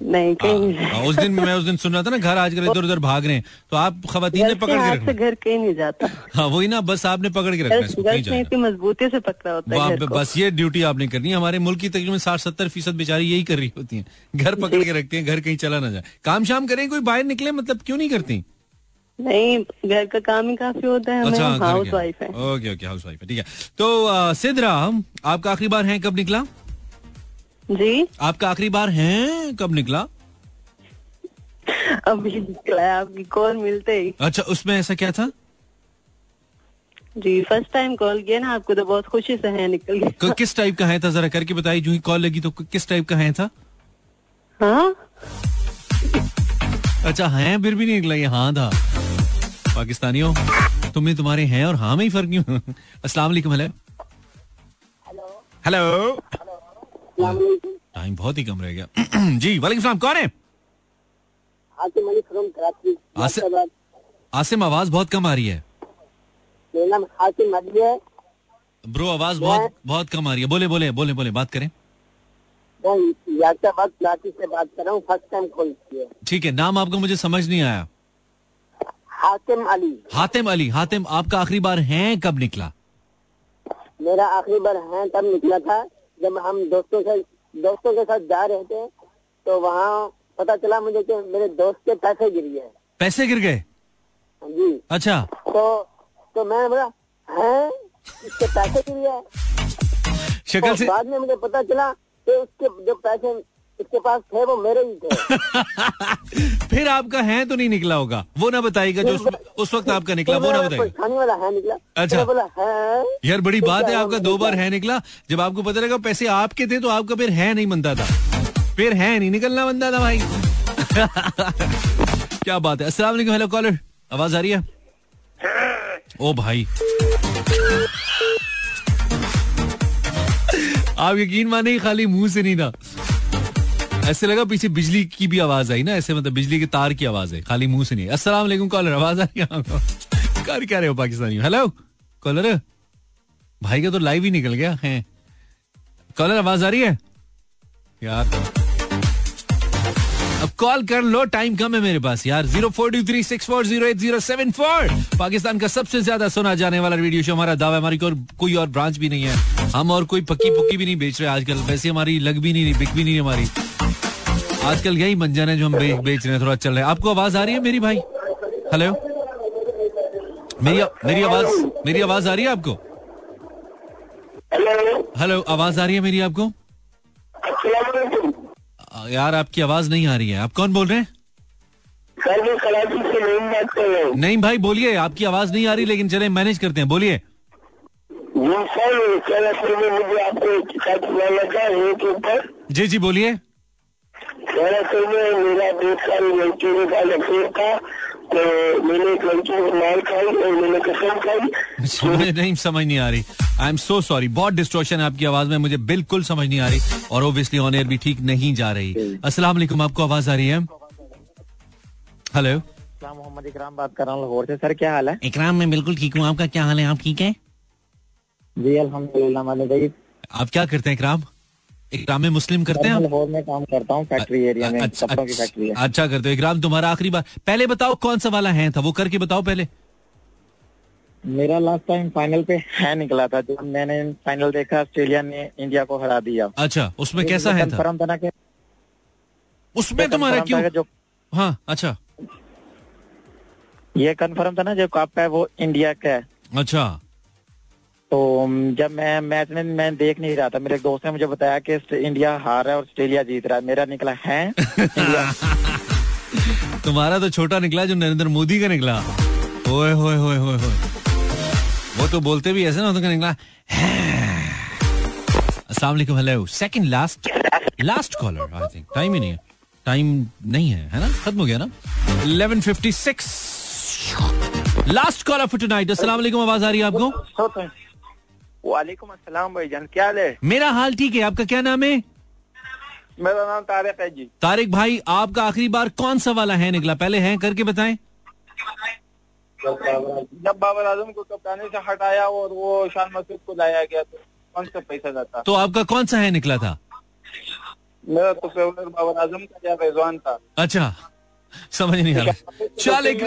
नहीं कहीं नहीं हाँ, उस दिन मैं उस दिन सुन रहा था ना घर आजकल इधर उधर भाग रहे हैं। तो आप खातन ने पकड़ के रखना घर कहीं नहीं जाता। हाँ वही ना बस आपने पकड़ के रखना है इतनी मजबूती से पकड़ा होता है बस ये ड्यूटी आपने करनी है हमारे मुल्क की तकरीबन साठ सत्तर फ़ीसद बेचारी यही कर रही होती है। घर पकड़ के रखती हैं घर कहीं चला ना जाए। काम शाम करें कोई बाहर निकले मतलब क्यों नहीं करती? नहीं घर का काम ही काफ़ी होता है अच्छा हाउस वाइफ है। ओके ओके हाउस वाइफ है ठीक है। तो सिद्रा आपका आखिरी बार है कब निकला? जी? आपका आखिरी बार है? कब निकला? अभी निकला है आपकी कॉल मिलते ही। अच्छा उसमें ऐसा क्या था? जी फ़र्स्ट टाइम कॉल किया ना आपको तो बहुत खुशी से है निकल गया। किस टाइप का है था? जरा करके बताइए जो ही कॉल लगी तो किस टाइप का है था? हाँ? अच्छा है फिर भी नहीं निकला ये। हाँ था पाकिस्तानियों तुम्हें तुम्हारे हैं और हाँ में ही फ़र्क क्यों? अस्सलाम वालेकुम हेलो। हेलो। टाइम बहुत ही कम रह गया। जी वालेकुम सलाम कौन है? आसिम अली फ्रॉम कराची। आसिम आसिम आवाज़ बहुत कम आ रही है। मेरा नाम आसिम अली है। ब्रो आवाज़ बहुत बहुत कम आ रही है। बोले बोले बोले बोले बात करें। यादाबाद कराची से बात कर रहा हूँ फ़र्स्ट टाइम कॉल किया। ठीक है नाम आपका मुझे समझ नहीं आया। हातिम अली। हातिम अली हातिम आपका आखिरी बार है कब निकला? मेरा आखिरी बार है तब निकला था। जब हम दोस्तों से दोस्तों के साथ जा रहे थे तो वहाँ पता चला मुझे कि मेरे दोस्त के पैसे गिर गए। पैसे गिर गए? जी। अच्छा। तो तो मैं बोला है? इसके पैसे गिर गए? शक्ल और से बाद में मुझे पता चला कि उसके जो पैसे उसके पास थे वो मेरे ही थे। फिर आपका है तो नहीं निकला होगा। वो ना बताइएगा जो उस, वक्त आपका निकला वो ना बताइएगा। खाने वाला है निकला। अच्छा। बोला है। यार बड़ी बात है आपका दो बार है निकला। जब आपको पता लगा पैसे आपके थे तो आपका फिर है नहीं बनता था। फिर है नहीं निकलना बनता था भाई। क्या बात है। अस्सलाम वालेकुम हेलो कॉलर। आवाज़ आ रही है? ओ भाई। आप यकीन माने खाली मुँह से नहीं था। ऐसे लगा पीछे बिजली की भी आवाज़ आई ना, ऐसे मतलब बिजली के तार की आवाज़ है, खाली मुँह से नहीं। अस्सलाम वालेकुम, कॉलर, आवाज़ आ रही है कर क्या रहे हो, पाकिस्तानी हेलो कॉलर? भाई का तो लाइव ही निकल गया, है। कॉलर, आवाज़ आ रही है? यार। अब कॉल कर लो, टाइम कम है मेरे पास, यार। Zero four two three six four zero eight zero seven four. Pakistan का सबसे ज़्यादा सुना जाने वाला रेडियो शो हमारा दावा हमारी कोई कोई और ब्रांच भी नहीं है। हम और कोई पक्की पुक्की भी नहीं बेच रहे आजकल। वैसे हमारी लग भी नहीं बिक भी नहीं हमारी। आजकल यही मंजन है जो हम बेच रहे हैं थोड़ा चल रहा है। आपको आवाज़ आ रही है मेरी भाई? हेलो मेरी मेरी आवाज़ मेरी आवाज़ आ रही है आपको? हेलो हेलो आवाज़ आ रही है मेरी आपको? यार आपकी आवाज़ नहीं आ रही है। आप कौन बोल रहे हैं? नहीं नहीं भाई बोलिए आपकी आवाज़ नहीं आ रही लेकिन चले मैनेज करते हैं बोलिए। जी जी बोलिए। सर असल में मेरा डेढ़ साल लड़की के साथ अफेयर था तो मैंने एक लड़की को मार खाई और मैंने कसम खाई। मुझे नहीं समझ नहीं आ रही। आई एम सो सॉरी बहुत डिस्ट्रॉक्शन है आपकी आवाज़ में मुझे बिल्कुल समझ नहीं आ रही और ओब्वियसली ऑन एयर भी ठीक नहीं जा रही। अस्सलाम वालेकुम आपको आवाज़ आ रही है? हेलो मोहम्मद इकराम बात कर रहा हूँ लाहौर से। सर क्या हाल है? इकराम मैं बिल्कुल ठीक हूँ। आपका क्या हाल है? आप ठीक है? जी भाई आप क्या करते हैं इकराम? इकराम में मुस्लिम करते हैं मैं काम करता हूँ फैक्ट्री एरिया में अच्छा कपड़ों की फैक्ट्री है। अच्छा करते हो इकराम तुम्हारा आखिरी बार पहले बताओ कौन सा वाला है था वो करके बताओ पहले। मेरा लास्ट टाइम फाइनल पे है निकला था जब मैंने फाइनल देखा ऑस्ट्रेलिया ने इंडिया को हरा दिया। अच्छा उसमें कैसा है था? कि उसमें तुम्हारा क्यों? जो हाँ अच्छा। ये कंफर्म था ना जो कप है वो इंडिया का है। अच्छा। तो जब मैं मैच में मैं देख नहीं रहा था मेरे दोस्त ने मुझे बताया कि इंडिया हार रहा है और ऑस्ट्रेलिया जीत रहा है मेरा निकला है? तुम्हारा तो छोटा निकला जो नरेंद्र मोदी का निकला। ओए होए होए होए होए। वो तो बोलते भी ऐसे ना उनका निकला अस्सलाम वालेकुम hello. Second last last caller I think time ही नहीं है। टाइम नहीं है है ना? खत्म हो गया ना? 1156 लास्ट कॉलर फॉर टुनाइट अस्सलाम वालेकुम आवाज़ आ रही है आपको? वालेकुम अस्सलाम भाईजान क्या हाल है? मेरा हाल ठीक है आपका क्या नाम है? मेरा नाम तारिक है जी। तारिक भाई आपका आखिरी बार कौन सा वाला है निकला? पहले है करके बताएँ। जब बाबर आज़म को कप्तानी से हटाया और वो शान मसूद को लाया गया तो कौन सा पैसा जाता? तो आपका कौन सा है निकला था? मेरा तो फेवरेट बाबर आज़म का या रिजवान था। अच्छा। समझ नहीं आ रहा। चल एक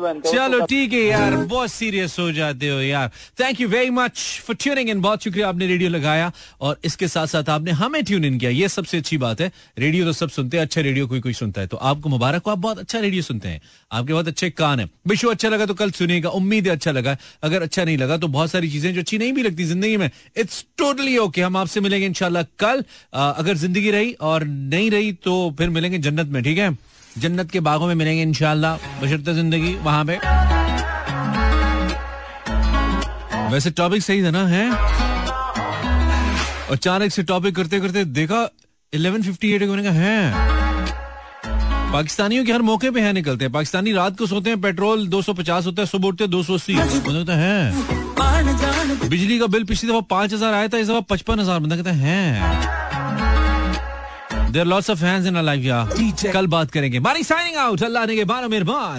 बनते चलो ठीक है यार बहुत सीरियस हो जाते हो यार। Thank you very much for tuning in बहुत शुक्रिया आपने रेडियो लगाया और इसके साथ साथ आपने हमें ट्यून इन किया ये सबसे अच्छी बात है। रेडियो तो सब सुनते हैं अच्छा रेडियो कोई कोई सुनता है तो आपको मुबारक हो आप बहुत अच्छा रेडियो सुनते हैं। आपके बहुत अच्छे कान है। विश्व अच्छा लगा तो कल सुनेगा उम्मीद है अच्छा लगा। अगर अच्छा नहीं लगा तो बहुत सारी चीज़ें जो अच्छी नहीं भी लगती ज़िंदगी में इट्स टोटली ओके हम आपसे मिलेंगे इंशाल्लाह कल। अगर ज़िंदगी रही और नहीं रही तो फिर मिलेंगे जन्नत में ठीक है? जन्नत के बागों में मिलेंगे इंशाल्लाह बशर्ते ज़िंदगी वहाँ पे। वैसे टॉपिक सही था ना है? अचानक से टॉपिक करते करते देखा 1158 को मैंने कहा है? पाकिस्तानियों के हर मौके पे है निकलते हैं। पाकिस्तानी रात को सोते हैं पेट्रोल 250 होता है सुबह उठते हैं 280 मुझे कहता है बिजली का बिल पिछली दफ़ा पाँच हज़ार आया था इस दफ़ा पचपन हज़ार बंदा कहता है? There lots of fans in life कल बात करेंगे बारी साइनिंग आउट अल्लाह ने के बारह मेहरबान